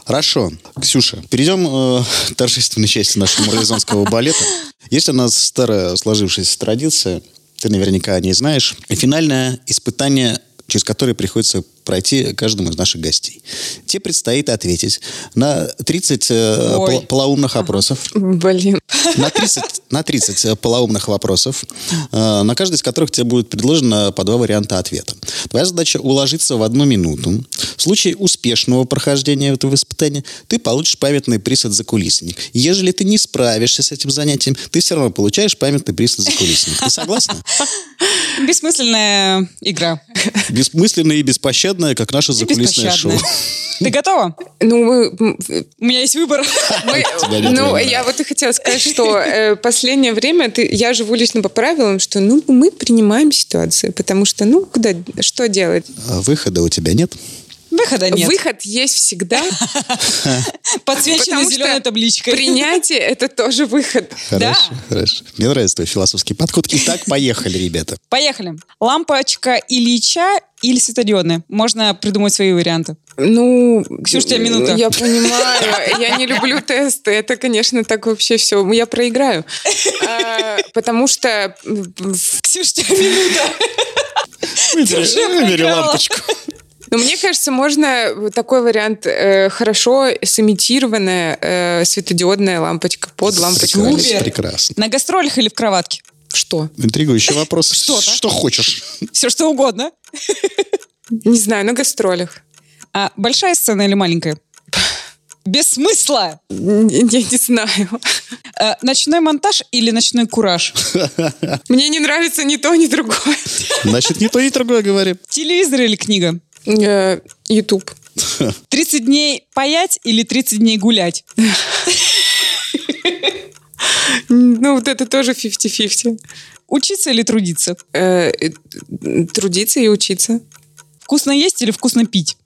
Хорошо. Ксюша, перейдем э, к торжественной части нашего марлезонского балета. Есть у нас старая сложившаяся традиция, ты наверняка о ней знаешь. Финальное испытание, через которое приходится пройти каждому из наших гостей. Тебе предстоит ответить на 30 э, пол- полоумных опросов. Блин. На 30, на 30 э, полоумных вопросов, э, на каждый из которых тебе будет предложено по два варианта ответа. Твоя задача уложиться в одну минуту. В случае успешного прохождения этого испытания ты получишь памятный приз от закулисник. Ежели ты не справишься с этим занятием, ты все равно получаешь памятный приз от закулисник. Ты согласна? Бессмысленная игра. Бессмысленное и беспощадное, как наше закулисное шоу. Ты готова? Ну, мы, У меня есть выбор. мы- (laughs) ну, я вот и хотела сказать, что э, последнее время ты, я живу лично по правилам, что ну мы принимаем ситуацию, потому что ну куда, что делать? А Выхода у тебя нет? Выхода нет. Выход есть всегда. (laughs) Подсвеченной потому зеленой табличкой. Принятие – это тоже выход. Хорошо, хорошо. Мне нравится твой философский подход. Итак, поехали, ребята. Поехали. Лампочка Ильича или светодиодная? Можно придумать свои варианты. Ну, Ксюш, тебя минута. Я понимаю. Я не люблю тесты. Это, конечно, так вообще все. Я проиграю. А, Потому что Ксюш, тебя минута. Выбери, лампочку. Ну, мне кажется, можно такой вариант э, хорошо сымитированная э, светодиодная лампочка под лампочку. Прекрасно. На гастролях или в кроватке? Что? Интригующий (laughs) вопрос. Что-то. Что хочешь? Все что угодно. (laughs) Не знаю, на гастролях. А большая сцена или маленькая? Без смысла. Я не знаю. Э, ночной монтаж или ночной кураж? (laughs) Мне не нравится ни то, ни другое. Значит, не то, ни другое говорим. Телевизор или книга? Э, YouTube. 30 дней паять или 30 дней гулять? (laughs) Ну, вот это тоже 50-50. Учиться или трудиться? Э, э, Трудиться и учиться. Вкусно есть или вкусно пить?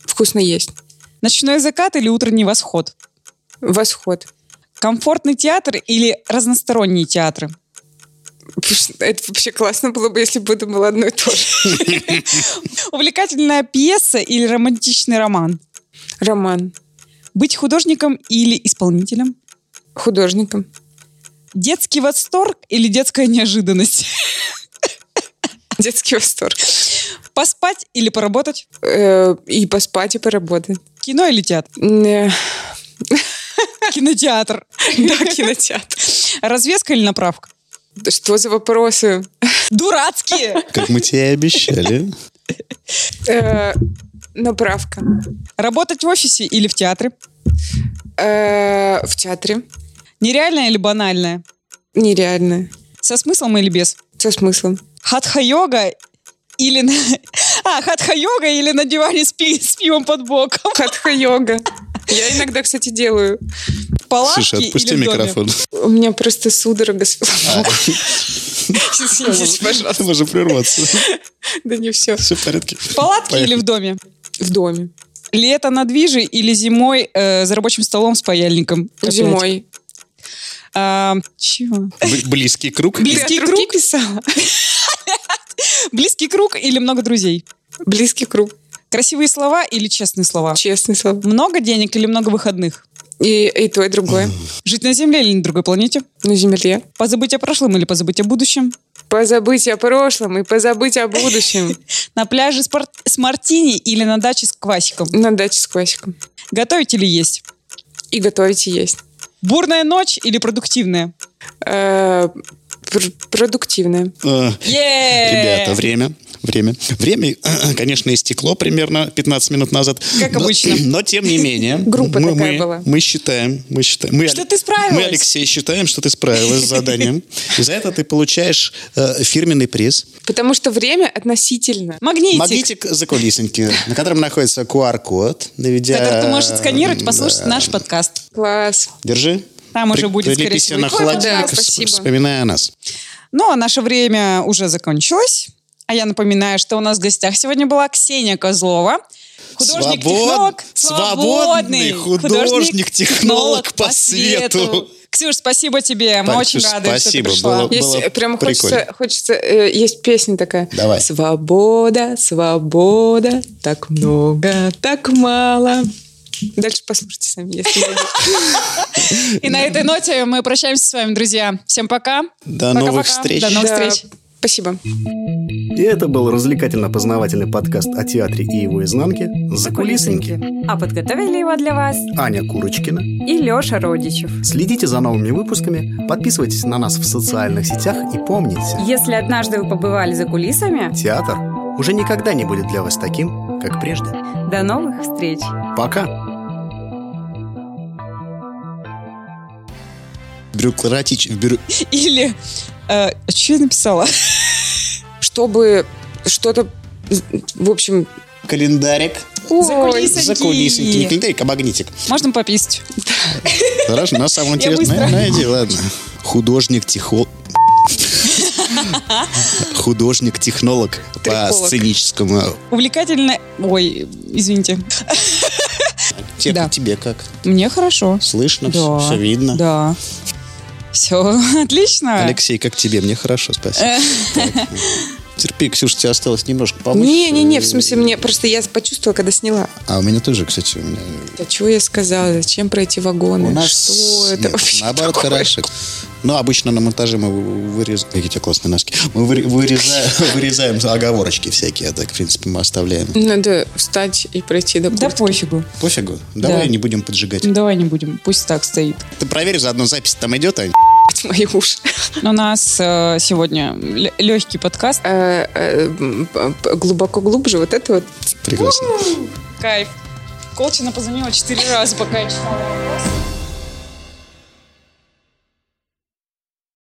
Вкусно есть. Ночной закат или утренний восход? Восход. Комфортный театр или разносторонние театры? Это вообще классно было бы, если бы это было одно и то же. (laughs) Увлекательная пьеса или романтичный роман? Роман. Быть художником или исполнителем? Художником. Детский восторг или детская неожиданность? (laughs) Детский восторг. Поспать или поработать? Э, И поспать, и поработать. Кино или театр? (laughs) Кинотеатр. Да, кинотеатр. Развеска или направка? Что за вопросы? Дурацкие! Как мы тебе и обещали. Э, Направка. Работать в офисе или в театре? Э, В театре. Нереальное или банальное? Нереально. Со смыслом или без? Со смыслом. Хатха-йога или на... (laughs) А, хатха-йога или на диване с, пи- с пивом под боком? Хатха-йога. Я иногда, кстати, делаю. В палатке Слушай, отпусти или микрофон. У меня просто судорога. Извините, (laughs) пожалуйста. Можно прерваться. Да не все. Все в порядке. В палатке или в доме? В доме. Лето на движе или зимой э, за рабочим столом с паяльником? Зимой. А, чего? Б- Близкий круг. Близкий круг? писала? (laughs) Близкий круг или много друзей? Близкий круг. Красивые слова или честные слова? Честный слово. Много денег или много выходных? И, и то, и другое. (laughs) Жить на Земле или на другой планете? На земле. Позабыть о прошлом или позабыть о будущем? Позабыть о прошлом и позабыть о будущем. (laughs) На пляже с, мартини или на даче с квасиком? На даче с классиком. Готовить или есть? И готовить и есть. Бурная ночь или продуктивная? Э, пр- Продуктивное. Э! Ребята, время. Время. Время, конечно, истекло примерно 15 минут назад. Как Но- обычно. (clears throat) Но, тем не менее. (laughs) Группа мы, такая мы- была. Мы считаем, мы считаем. Мы, Что ты справилась. Мы, Алексей, считаем, что ты справилась с заданием. И за это ты получаешь э, фирменный приз. Потому что время относительно. Магнитик. Магнитик закулисоньки, на котором находится QR-код. Наведя... Который ты можешь сканировать, послушать Да. наш подкаст. Класс. Держи. Там уже будет, скорее всего, на холодильник. Да, вспоминая о нас. Ну, а наше время уже закончилось. А я напоминаю, что у нас в гостях сегодня была Ксения Козлова, художник-технолог, Свобод- свободный художник-технолог по свету. Ксюш, спасибо тебе. Мы Так, очень рады, что ты спасибо. пришла. Было- Есть, э, прям прикольно. хочется, хочется э, есть песня такая. Давай. Свобода, свобода, так много, так мало. Дальше послушайте сами, если. И на этой ноте мы прощаемся с вами, друзья. Всем пока. До новых встреч. До новых встреч. Спасибо. И это был развлекательно-познавательный подкаст о театре и его изнанке «Закулисники». А подготовили его для вас Аня Курочкина. и Леша Родичев. Следите за новыми выпусками, подписывайтесь на нас в социальных сетях и помните, Если однажды вы побывали за кулисами, театр уже никогда не будет для вас таким, как прежде. до новых встреч! Пока! Бюрократич... бюро- Или... э, что я написала? (laughs) Чтобы что-то, в общем... Календарик. Закулисоньки. Закулисоньки. Не календарик, а магнитик. Можно пописать. Хорошо, Я интересном. быстро. Найди, ладно. Художник, тихо... Художник-технолог по сценическому. Увлекательно... Ой, извините. Те- Да. Тебе как? Мне хорошо. Слышно? Да. Все видно? Да. Все, (laughs) отлично. Алексей, как тебе? Мне хорошо, спасибо. (laughs) Ну. Терпи, Ксюша, тебе осталось немножко помочь. Не-не-не, в смысле, мне просто я почувствовала, когда сняла. А у меня тоже, кстати, у меня... Да чего я сказала? Зачем пройти вагоны? У нас... Что это Нет, вообще Наоборот, такое? хорошо. Ну, обычно на монтаже мы вырезаем... Какие у тебя классные носки. Мы выре- вырезаем, (laughs) вырезаем оговорочки всякие, а так, в принципе, мы оставляем. Надо встать и пройти до Да пофигу. Пофигу. Давай Да. не будем поджигать. Давай не будем. Пусть так стоит. Ты проверь, заодно запись там идет, Ань? (laughs) мои уши. У нас э, сегодня легкий подкаст. Э, э, Глубоко глубже. Вот это вот. Прекрасно. Кайф. Колчина позвонила четыре раза, пока я читала.